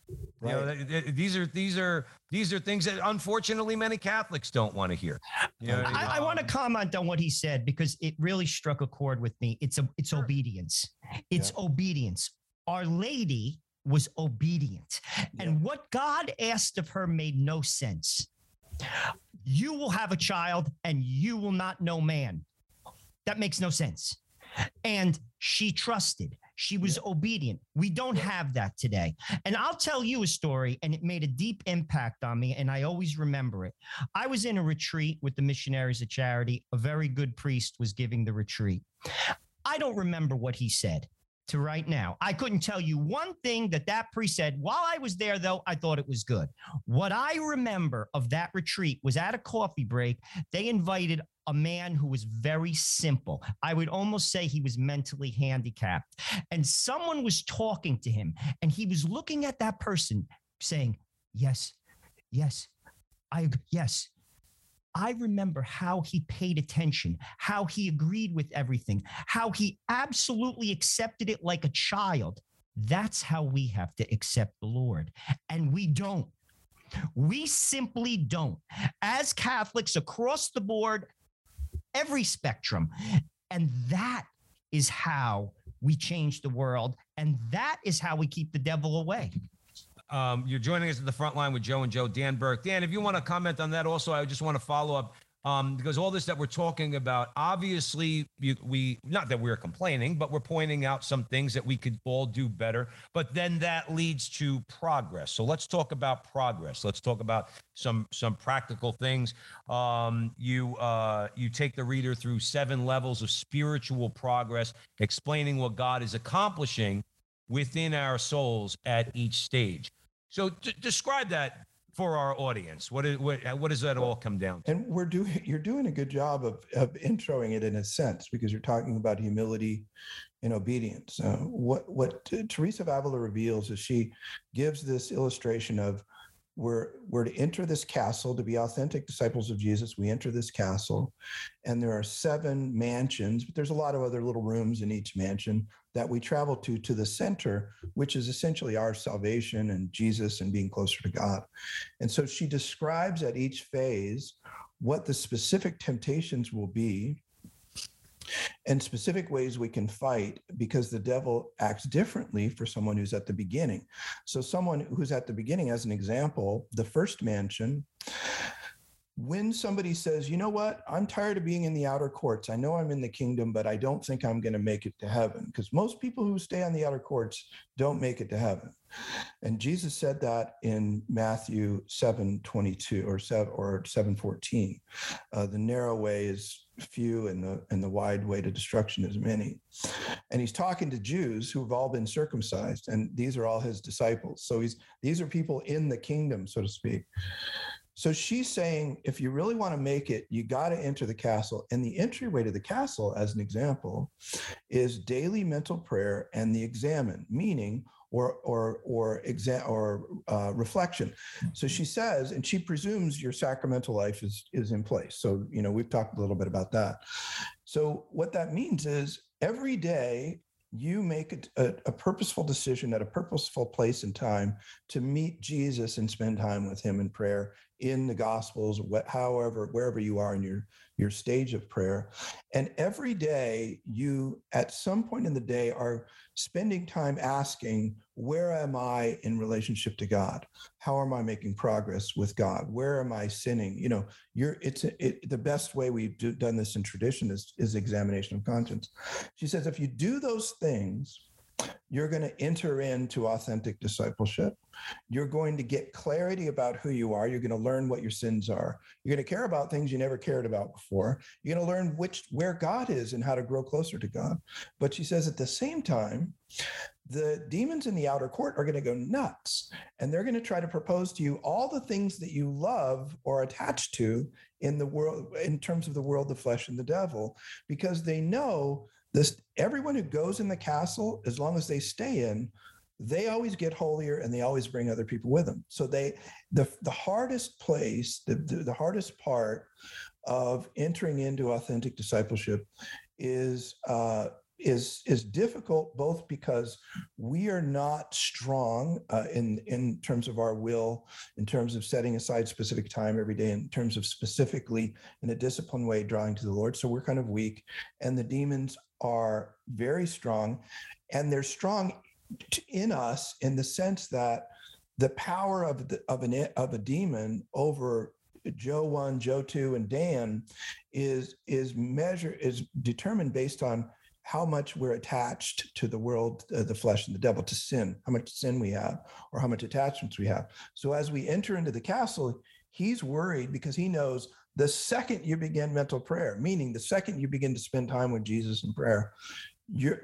You know, th- th- these are these are these are things that unfortunately many Catholics don't want to hear. You know, I, I want to um, comment on what he said because it really struck a chord with me. It's a it's obedience. It's obedience. Our Lady was obedient. And what God asked of her made no sense. You will have a child and you will not know man. That makes no sense. And she trusted. She was obedient. We don't have that today. And I'll tell you a story, and it made a deep impact on me, and I always remember it. I was in a retreat with the missionaries of charity. A very good priest was giving the retreat. I don't remember what he said. To right now. I couldn't tell you one thing that that priest said. While I was there, though, I thought it was good. What I remember of that retreat was at a coffee break, they invited a man who was very simple. I would almost say he was mentally handicapped. And someone was talking to him, and he was looking at that person saying, Yes, yes, I, yes, I remember how he paid attention, how he agreed with everything, how he absolutely accepted it like a child. That's how we have to accept the Lord. And we don't. We simply don't. As Catholics across the board, every spectrum. And that is how we change the world. And that is how we keep the devil away. Um, you're joining us at the front line with Joe and Joe, Dan Burke. Dan, if you want to comment on that, also, I just want to follow up um, because all this that we're talking about, obviously, you, we not that we're complaining, but we're pointing out some things that we could all do better. But then that leads to progress. So let's talk about progress. Let's talk about some some practical things. Um, you uh, you take the reader through seven levels of spiritual progress, explaining what God is accomplishing within our souls at each stage. So d- describe that for our audience. What, is, what, what does that all come down to? And we're doing, you're doing a good job of, of introing it in a sense, because you're talking about humility and obedience. Uh, what, what Teresa Avila reveals is she gives this illustration of we're we're to enter this castle to be authentic disciples of Jesus. We enter this castle, and there are seven mansions, but there's a lot of other little rooms in each mansion that we travel to to the center, which is essentially our salvation and Jesus and being closer to God. And so she describes at each phase what the specific temptations will be and specific ways we can fight because the devil acts differently for someone who's at the beginning. So, someone who's at the beginning, as an example, the first mansion, when somebody says, you know what, I'm tired of being in the outer courts. I know I'm in the kingdom, but I don't think I'm going to make it to heaven. Because most people who stay on the outer courts don't make it to heaven. And Jesus said that in Matthew 7 22 or 7 or 7 14. Uh, the narrow way is few and the and the wide way to destruction is many. And he's talking to Jews who've all been circumcised, and these are all his disciples. So he's these are people in the kingdom, so to speak. So she's saying, if you really want to make it, you got to enter the castle. And the entryway to the castle, as an example, is daily mental prayer and the examen, meaning or or or exam or uh, reflection. So she says, and she presumes your sacramental life is is in place. So you know we've talked a little bit about that. So what that means is every day you make a, a, purposeful decision at a purposeful place and time to meet Jesus and spend time with him in prayer in the gospels however wherever you are in your your stage of prayer. And every day you at some point in the day are spending time asking where am i in relationship to god? How am i making progress with god? Where am i sinning? You know you're it's it, the best way we've do, done this in tradition is is examination of conscience. She says if you do those things you're going to enter into authentic discipleship. You're going to get clarity about who you are. You're going to learn what your sins are. You're going to care about things you never cared about before. You're going to learn which where God is and how to grow closer to God. But she says at the same time, the demons in the outer court are going to go nuts and they're going to try to propose to you all the things that you love or attach to in the world in terms of the world the flesh and the devil because they know this everyone who goes in the castle, as long as they stay in, they always get holier and they always bring other people with them. So they the the hardest place, the, the, the hardest part of entering into authentic discipleship is uh, is is difficult both because we are not strong uh, in in terms of our will in terms of setting aside specific time every day in terms of specifically in a disciplined way drawing to the lord. So we're kind of weak and the demons are very strong and they're strong in us in the sense that the power of the, of an of a demon over Joe one, Joe two, and Dan is is measure is determined based on how much we're attached to the world, uh, the flesh, and the devil, to sin, how much sin we have, or how much attachments we have. So as we enter into the castle, he's worried because he knows the second you begin mental prayer, meaning the second you begin to spend time with Jesus in prayer, you,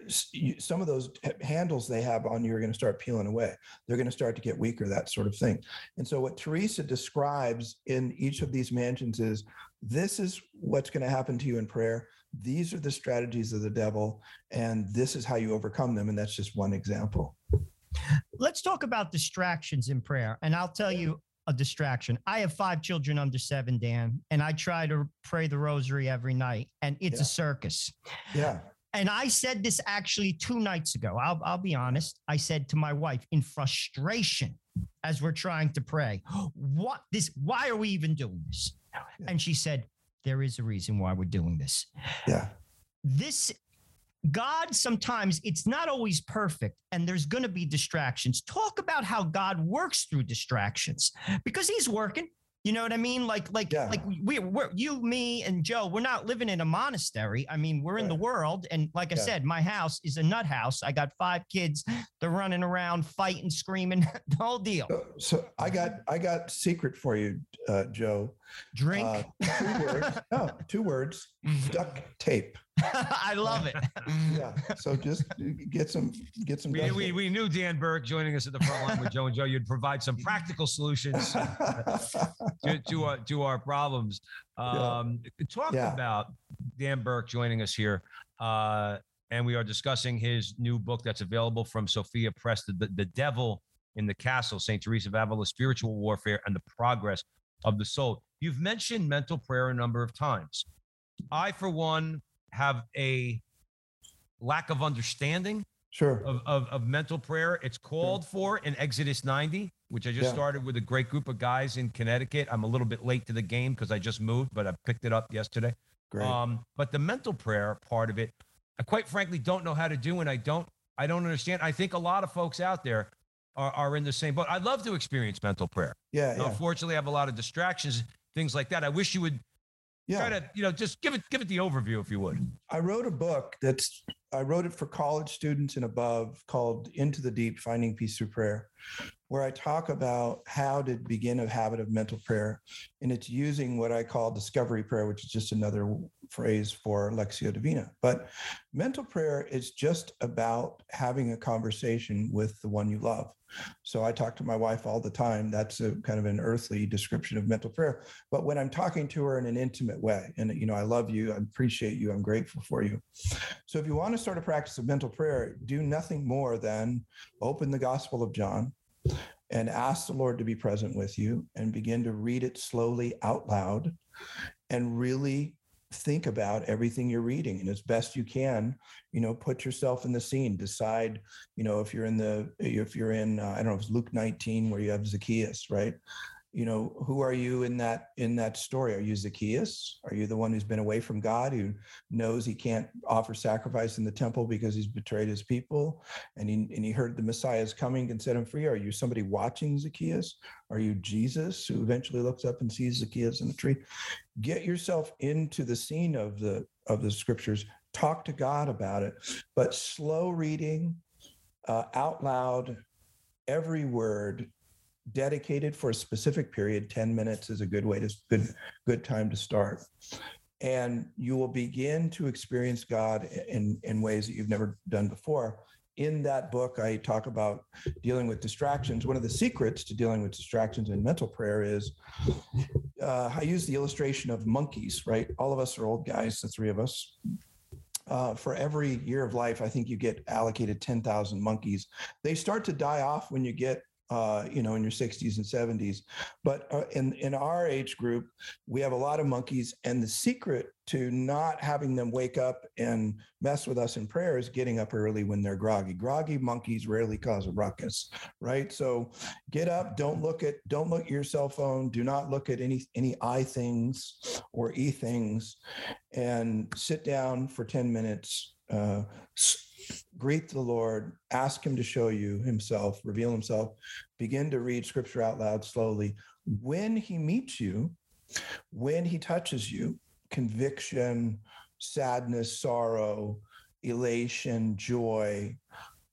some of those handles they have on you are going to start peeling away. They're going to start to get weaker, that sort of thing. And so, what Teresa describes in each of these mansions is this is what's going to happen to you in prayer. These are the strategies of the devil, and this is how you overcome them. And that's just one example. Let's talk about distractions in prayer. And I'll tell you a distraction. I have five children under seven, Dan, and I try to pray the rosary every night, and it's Yeah. a circus. Yeah. And I said this actually two nights ago. I'll, I'll be honest. I said to my wife in frustration as we're trying to pray, what this, why are we even doing this? And she said, there is a reason why we're doing this. Yeah. This God sometimes it's not always perfect and there's going to be distractions. Talk about how God works through distractions because he's working. You know what I mean? Like like Yeah. like we we're you me and Joe, we're not living in a monastery. I mean, we're in the world and like I Yeah. said, my house is a nut house. I got 5 kids. They're running around fighting, screaming, the whole deal. So, so I got I got secret for you, uh, Joe. Drink. Uh, two words. No, two words. Duct tape. I love it. Yeah. So just get some get some. We, we, we knew Dan Burke joining us at the front line with Joe and Joe. You'd provide some practical solutions to, to, our, to our problems. Um, Talk Yeah. about Dan Burke joining us here. Uh, and we are discussing his new book that's available from Sophia Press, The, the Devil in the Castle, St. Teresa of Avila, Spiritual Warfare and the Progress of the Soul. You've mentioned mental prayer a number of times. I, for one, have a lack of understanding sure. of, of, of mental prayer. It's called for in Exodus 90, which I just Yeah. started with a great group of guys in Connecticut. I'm a little bit late to the game because I just moved, but I picked it up yesterday. Great. Um, but the mental prayer part of it, I quite frankly don't know how to do, and I don't I don't understand. I think a lot of folks out there are, are in the same boat. I'd love to experience mental prayer. yeah. Yeah. Unfortunately, I have a lot of distractions, things like that. I wish you would Yeah. try to, you know, just give it give it the overview if you would. I wrote a book that's I wrote it for college students and above called Into the Deep Finding Peace Through Prayer, where I talk about how to begin a habit of mental prayer. And it's using what I call discovery prayer, which is just another phrase for Lectio Divina. But mental prayer is just about having a conversation with the one you love. So I talk to my wife all the time. That's a kind of an earthly description of mental prayer. But when I'm talking to her in an intimate way, and you know, I love you, I appreciate you, I'm grateful for you. So if you want to start a practice of mental prayer, do nothing more than open the Gospel of John and ask the Lord to be present with you and begin to read it slowly out loud and really think about everything you're reading and as best you can you know put yourself in the scene decide you know if you're in the if you're in uh, i don't know if it's luke 19 where you have zacchaeus right you know who are you in that in that story? Are you zacchaeus? Are you the one who's been away from god who knows he can't offer sacrifice in the temple because he's betrayed his people? And he and he heard the messiah is coming and set him free. Are you somebody watching zacchaeus? Are you jesus who eventually looks up and sees zacchaeus in the tree? Get yourself into the scene of the of the scriptures. Talk to god about it but slow reading uh, out loud every word dedicated for a specific period 10 minutes is a good way to good good time to start. And you will begin to experience god in in ways that you've never done before. In that book i talk about dealing with distractions. One of the secrets to dealing with distractions in mental prayer is uh, i use the illustration of monkeys right? All of us are old guys the three of us. Uh, for every year of life, I think you get allocated 10,000 monkeys. They start to die off when you get, uh, you know, in your 60s and 70s. But uh, in, in our age group, we have a lot of monkeys. And the secret to not having them wake up and mess with us in prayer is getting up early when they're groggy. Groggy monkeys rarely cause a ruckus, right? So get up, don't look at, don't look at your cell phone, do not look at any, any i things or e things and sit down for 10 minutes, uh, greet the Lord, ask Him to show you Himself, reveal Himself, begin to read scripture out loud slowly. When He meets you, when He touches you, conviction, sadness, sorrow, elation, joy,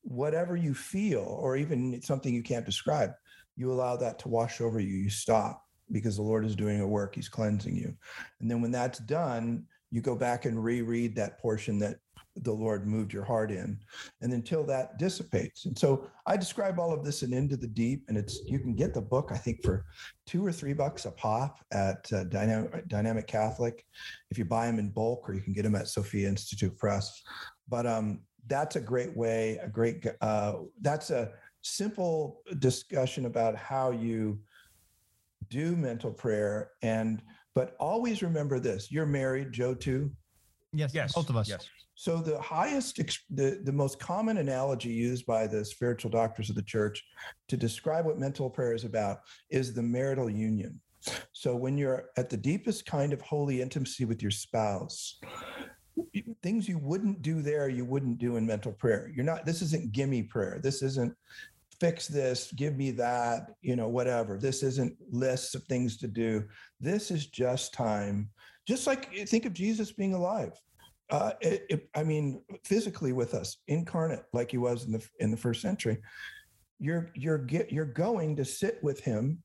whatever you feel, or even something you can't describe, you allow that to wash over you. You stop because the Lord is doing a work, He's cleansing you. And then when that's done, you go back and reread that portion that the Lord moved your heart in, and until that dissipates. And so I describe all of this in Into the Deep, and it's you can get the book I think for two or three bucks a pop at uh, Dynamic, Dynamic Catholic, if you buy them in bulk, or you can get them at Sophia Institute Press. But um, that's a great way, a great uh, that's a simple discussion about how you do mental prayer and but always remember this you're married joe two Yes, Yes. both of us. Yes. So the highest the, the most common analogy used by the spiritual doctors of the church to describe what mental prayer is about is the marital union. So when you're at the deepest kind of holy intimacy with your spouse things you wouldn't do there you wouldn't do in mental prayer. You're not this isn't gimme prayer. This isn't fix this give me that you know whatever. This isn't lists of things to do. This is just time. Just like think of jesus being alive uh, it, it, i mean physically with us incarnate like he was in the in the first century you're you're get, you're going to sit with him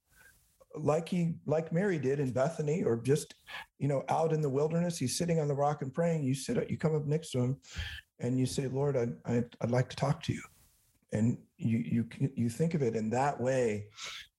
like he like mary did in bethany or just you know out in the wilderness. He's sitting on the rock and praying. You sit up you come up next to him and you say lord I, I, i'd like to talk to you. And you you you think of it in that way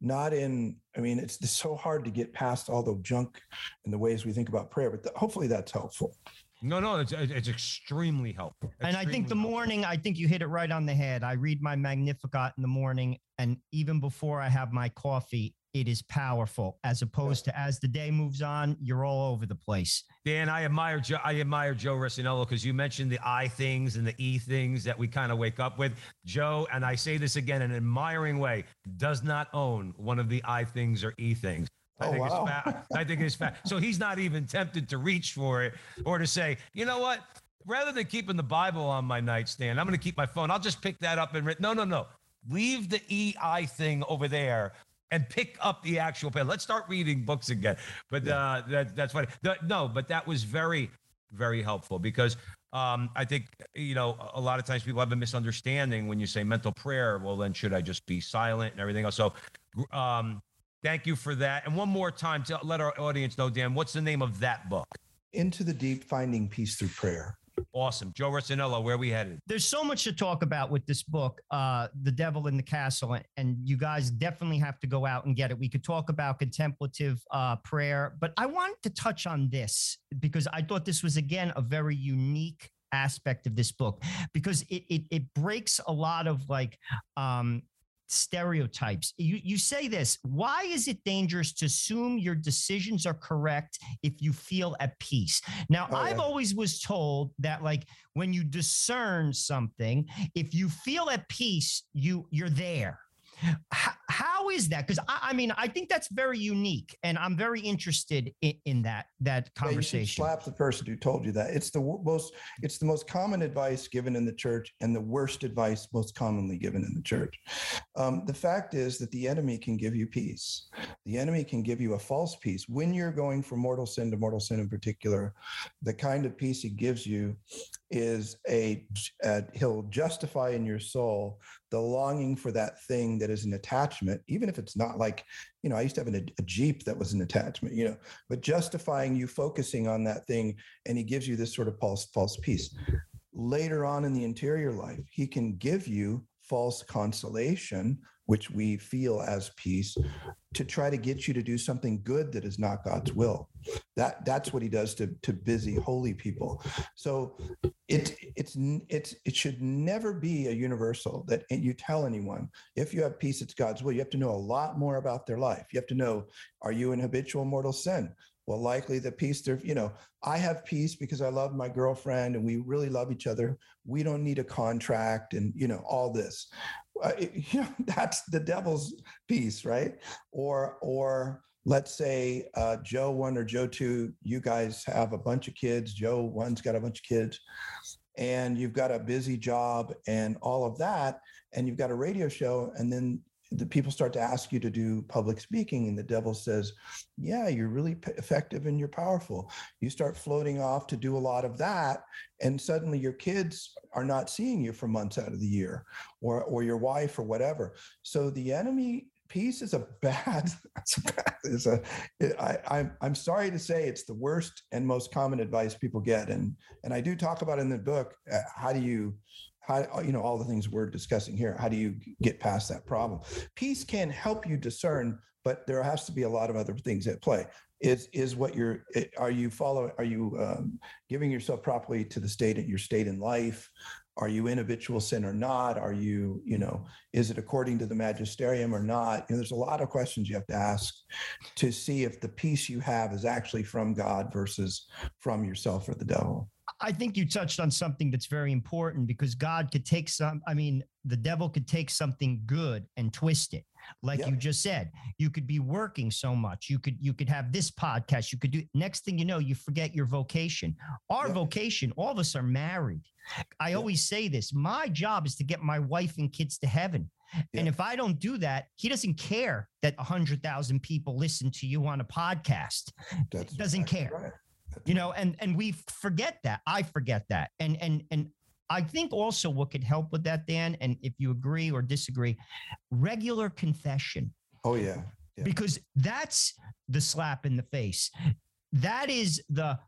not in i mean it's, so hard to get past all the junk and the ways we think about prayer but th- hopefully that's helpful No, no, it's it's extremely helpful. And I think the Extremely helpful. morning, I think you hit it right on the head. I read my Magnificat in the morning, and even before I have my coffee, it is powerful. As opposed to as the day moves on, you're all over the place. Dan, I admire Joe. I admire Joe Rossinello because you mentioned the I things and the E things that we kind of wake up with. Joe, and I say this again in an admiring way, does not own one of the I things or E things. I Oh, think wow. it's fat. I think it's fat. So he's not even tempted to reach for it or to say, you know what? Rather than keeping the Bible on my nightstand, I'm going to keep my phone. I'll just pick that up and read. No, no, no. Leave the EI thing over there and pick up the actual pen. Let's start reading books again. But uh, that, that's funny. No, but that was very, very helpful because um, I think, you know, a- a lot of times people have a misunderstanding when you say mental prayer. Well, then should I just be silent and everything else? So um, thank you for that. And one more time to let our audience know, Dan, what's the name of that book? into the deep finding peace through prayer Awesome. Joe Rossinello, where we headed? There's so much to talk about with this book, uh, The Devil in the Castle, and- and you guys definitely have to go out and get it. We could talk about contemplative uh, prayer, but I wanted to touch on this because I thought this was, again, a very unique aspect of this book because it it, it breaks a lot of like um, stereotypes. You you say this. Why is it dangerous to assume your decisions are correct if you feel at peace? Now, Oh, I've yeah. always was told that like when you discern something, if you feel at peace, you you're there. How is that? Because I, I mean, I think that's very unique, and I'm very interested in, in that that Yeah, conversation. slap the person who told you that. It's the most it's the most common advice given in the church and the worst advice most commonly given in the church. Um, the fact is that the enemy can give you peace. The enemy can give you a false peace when you're going from mortal sin to mortal sin in particular. The kind of peace he gives you is a, a he'll justify in your soul the longing for that thing that is an attachment, even if it's not like you know. I used to have an, a Jeep that was an attachment, you know but justifying you focusing on that thing and he gives you this sort of false false peace later on in the interior life he can give you false consolation which we feel as peace to try to get you to do something good that is not god's will. That that's what he does to to busy holy people. So it it's it's it should never be a universal that you tell anyone if you have peace it's god's will. You have to know a lot more about their life. You have to know are you in habitual mortal sin? Well likely the peace there you know i have peace because i love my girlfriend and we really love each other. We don't need a contract and you know all this uh, you know that's the devil's peace, right? Or or let's say uh, joe one or joe two you guys have a bunch of kids joe one's got a bunch of kids and you've got a busy job and all of that and you've got a radio show and then the people start to ask you to do public speaking and the devil says yeah you're really p- effective and you're powerful you start floating off to do a lot of that and suddenly your kids are not seeing you for months out of the year or or your wife or whatever so the enemy peace is a bad. It's a I, I'm I'm sorry to say it's the worst and most common advice people get, and and I do talk about in the book. Uh, how do you how you know all the things we're discussing here how do you get past that problem? Peace can help you discern but there has to be a lot of other things at play. Is is what you're are you following are you um, giving yourself properly to the state your state in life? Are you in habitual sin or not? Are you you know is it according to the magisterium or not? You know, there's a lot of questions you have to ask to see if the peace you have is actually from god versus from yourself or the devil I think you touched on something that's very important because God could take some, I mean, the devil could take something good and twist it. Like Yep. you just said, you could be working so much. You could you could have this podcast. You could do next thing you know, you forget your vocation. Our Yep. vocation, all of us are married. I Yep. always say this. My job is to get my wife and kids to heaven. And if I don't do that, he doesn't care that 100,000 people listen to you on a podcast that's doesn't exactly care. right. You know and and we forget that. I forget that. And and and i think also what could help with that dan and if you agree or disagree regular confession. Oh yeah. Yeah. because that's the slap in the face. That is the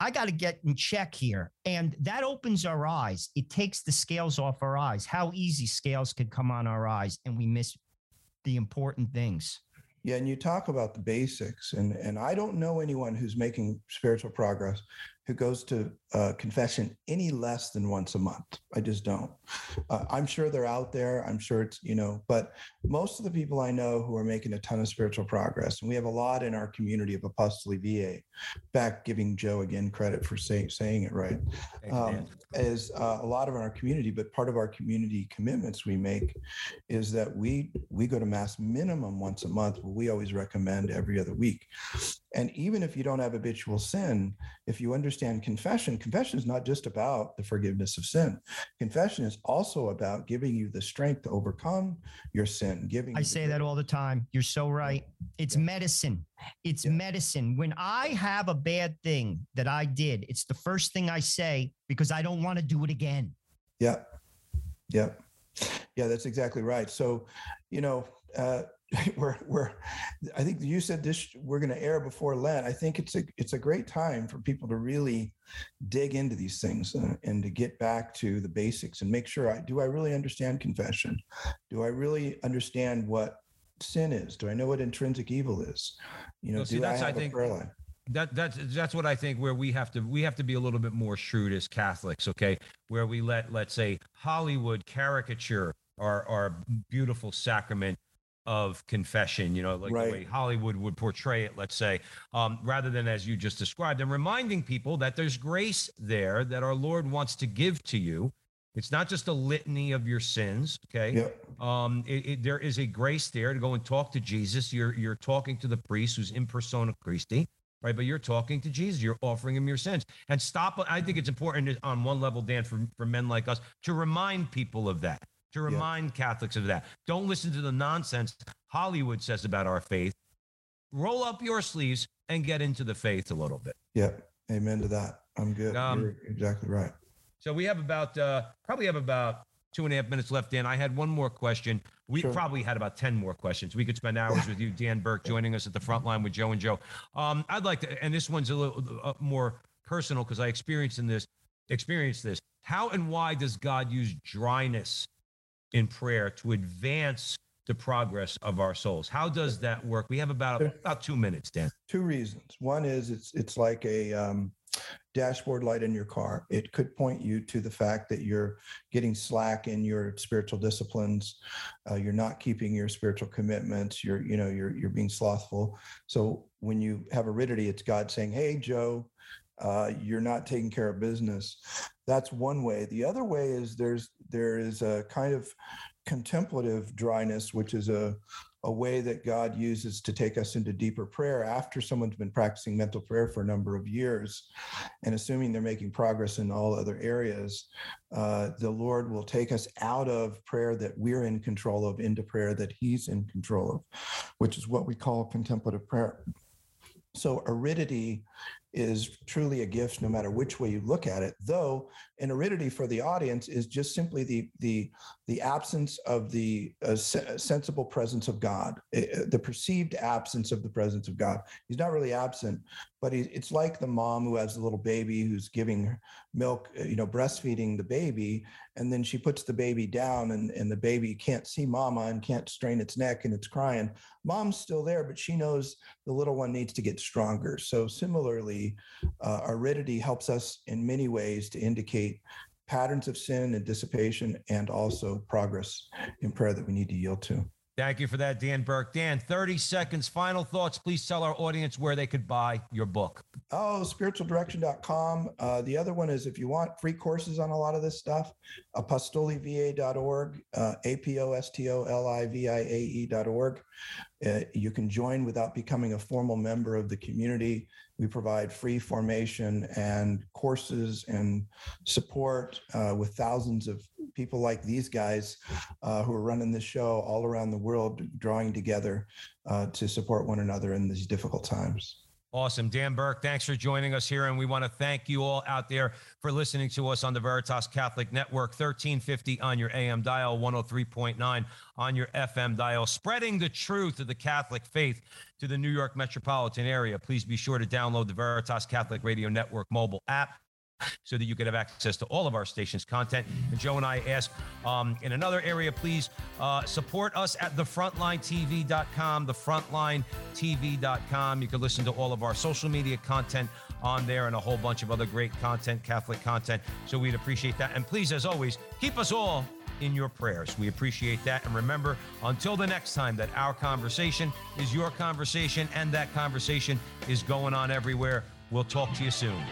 i got to get in check here. And that opens our eyes. It takes the scales off our eyes. How easy scales can come on our eyes and we miss the important things Yeah, and you talk about the basics, and and I don't know anyone who's making spiritual progress who goes to uh, confession any less than once a month. I just don't. Uh, I'm sure they're out there. I'm sure it's you know, but most of the people I know who are making a ton of spiritual progress, and we have a lot in our community of Apostoli Viae. Back giving Joe again credit for saying saying it right um, is uh, a lot of our community, but part of our community commitments we make is that we we go to mass minimum once a month, but we always recommend every other week. And even if you don't have habitual sin, if you understand confession, confession is not just about the forgiveness of sin. Confession is also about giving you the strength to overcome your sin. Giving I say that all the time. You're so right. It's Yeah. medicine. It's Yeah. medicine. When I have a bad thing that I did, it's the first thing I say because I don't want to do it again. Yeah. Yeah. Yeah, that's exactly right. So, you know, uh, we're we're I think you said this we're going to air before Lent. I think it's a it's a great time for people to really dig into these things uh, and to get back to the basics and make sure I do I really understand confession? Do I really understand what sin is? Do I know what intrinsic evil is? You know, Well, see, do I that's, I have a think- prayer life? that that's that's what I think where we have to we have to be a little bit more shrewd as Catholics, okay? Where we let let's say Hollywood caricature our our beautiful sacrament of confession, you know, like Right. the way Hollywood would portray it, let's say, um, rather than as you just described, and reminding people that there's grace there that our Lord wants to give to you. It's not just a litany of your sins, okay? Yep. um, it, it- there is a grace there to go and talk to Jesus. You're you're talking to the priest who's in persona Christi, right? But you're talking to Jesus. You're offering him your sins. And stop. I think it's important on one level, Dan, for for men like us to remind people of that. To remind Catholics of that. Don't listen to the nonsense Hollywood says about our faith. Roll up your sleeves and get into the faith a little bit. Yep. Amen to that. I'm good. Um, You're exactly right. So we have about uh, probably have about two and a half minutes left. Dan, I had one more question. We Sure. probably had about ten more questions. We could spend hours with you, Dan Burke, joining us at the front line with Joe and Joe. Um, I'd like to, and this one's a little uh, more personal because I experienced in this experienced this. How and why does God use dryness in prayer to advance the progress of our souls? How does that work? We have about about two minutes, Dan. two reasons. One is it's it's like a um, dashboard light in your car. It could point you to the fact that you're getting slack in your spiritual disciplines. Uh, you're not keeping your spiritual commitments. You're you know you're you're being slothful. So when you have aridity, it's God saying, "Hey, Joe." Uh, you're not taking care of business. That's one way. The other way is there's there is a kind of contemplative dryness, which is a a way that God uses to take us into deeper prayer after someone's been practicing mental prayer for a number of years. And assuming they're making progress in all other areas, uh, the Lord will take us out of prayer that we're in control of into prayer that He's in control of, which is what we call contemplative prayer. So, aridity is truly a gift no matter which way you look at it though an aridity for the audience is just simply the the the absence of the uh, se- sensible presence of god uh, the perceived absence of the presence of god. He's not really absent but he, it's like the mom who has a little baby who's giving milk uh, you know breastfeeding the baby and then she puts the baby down and, and the baby can't see mama and can't strain its neck and it's crying. Mom's still there but she knows the little one needs to get stronger. So similarly uh, aridity helps us in many ways to indicate patterns of sin and dissipation and also progress in prayer that we need to yield to Thank you for that, Dan Burke. Dan, 30 seconds. Final thoughts. Please tell our audience where they could buy your book. Oh, spiritualdirection.com. Uh, the other one is if you want free courses on a lot of this stuff, apostoliviae.org, uh, A P O S T O L I V I A E.org. Uh, you can join without becoming a formal member of the community. We provide free formation and courses and support uh, with thousands of people like these guys uh, who are running this show all around the world, drawing together uh, to support one another in these difficult times. Awesome. Dan Burke, thanks for joining us here. And we want to thank you all out there for listening to us on the Veritas Catholic Network, 1350 on your AM dial, 103.9 on your FM dial, spreading the truth of the Catholic faith to the New York metropolitan area. Please be sure to download the Veritas Catholic Radio Network mobile app so that you could have access to all of our station's content. And Joe and I ask um, in another area, please uh, support us at thefrontlinetv.com, thefrontlinetv.com. You can listen to all of our social media content on there and a whole bunch of other great content, Catholic content. So we'd appreciate that. And please, as always, keep us all in your prayers. We appreciate that. And remember, until the next time, that our conversation is your conversation and that conversation is going on everywhere. We'll talk to you soon.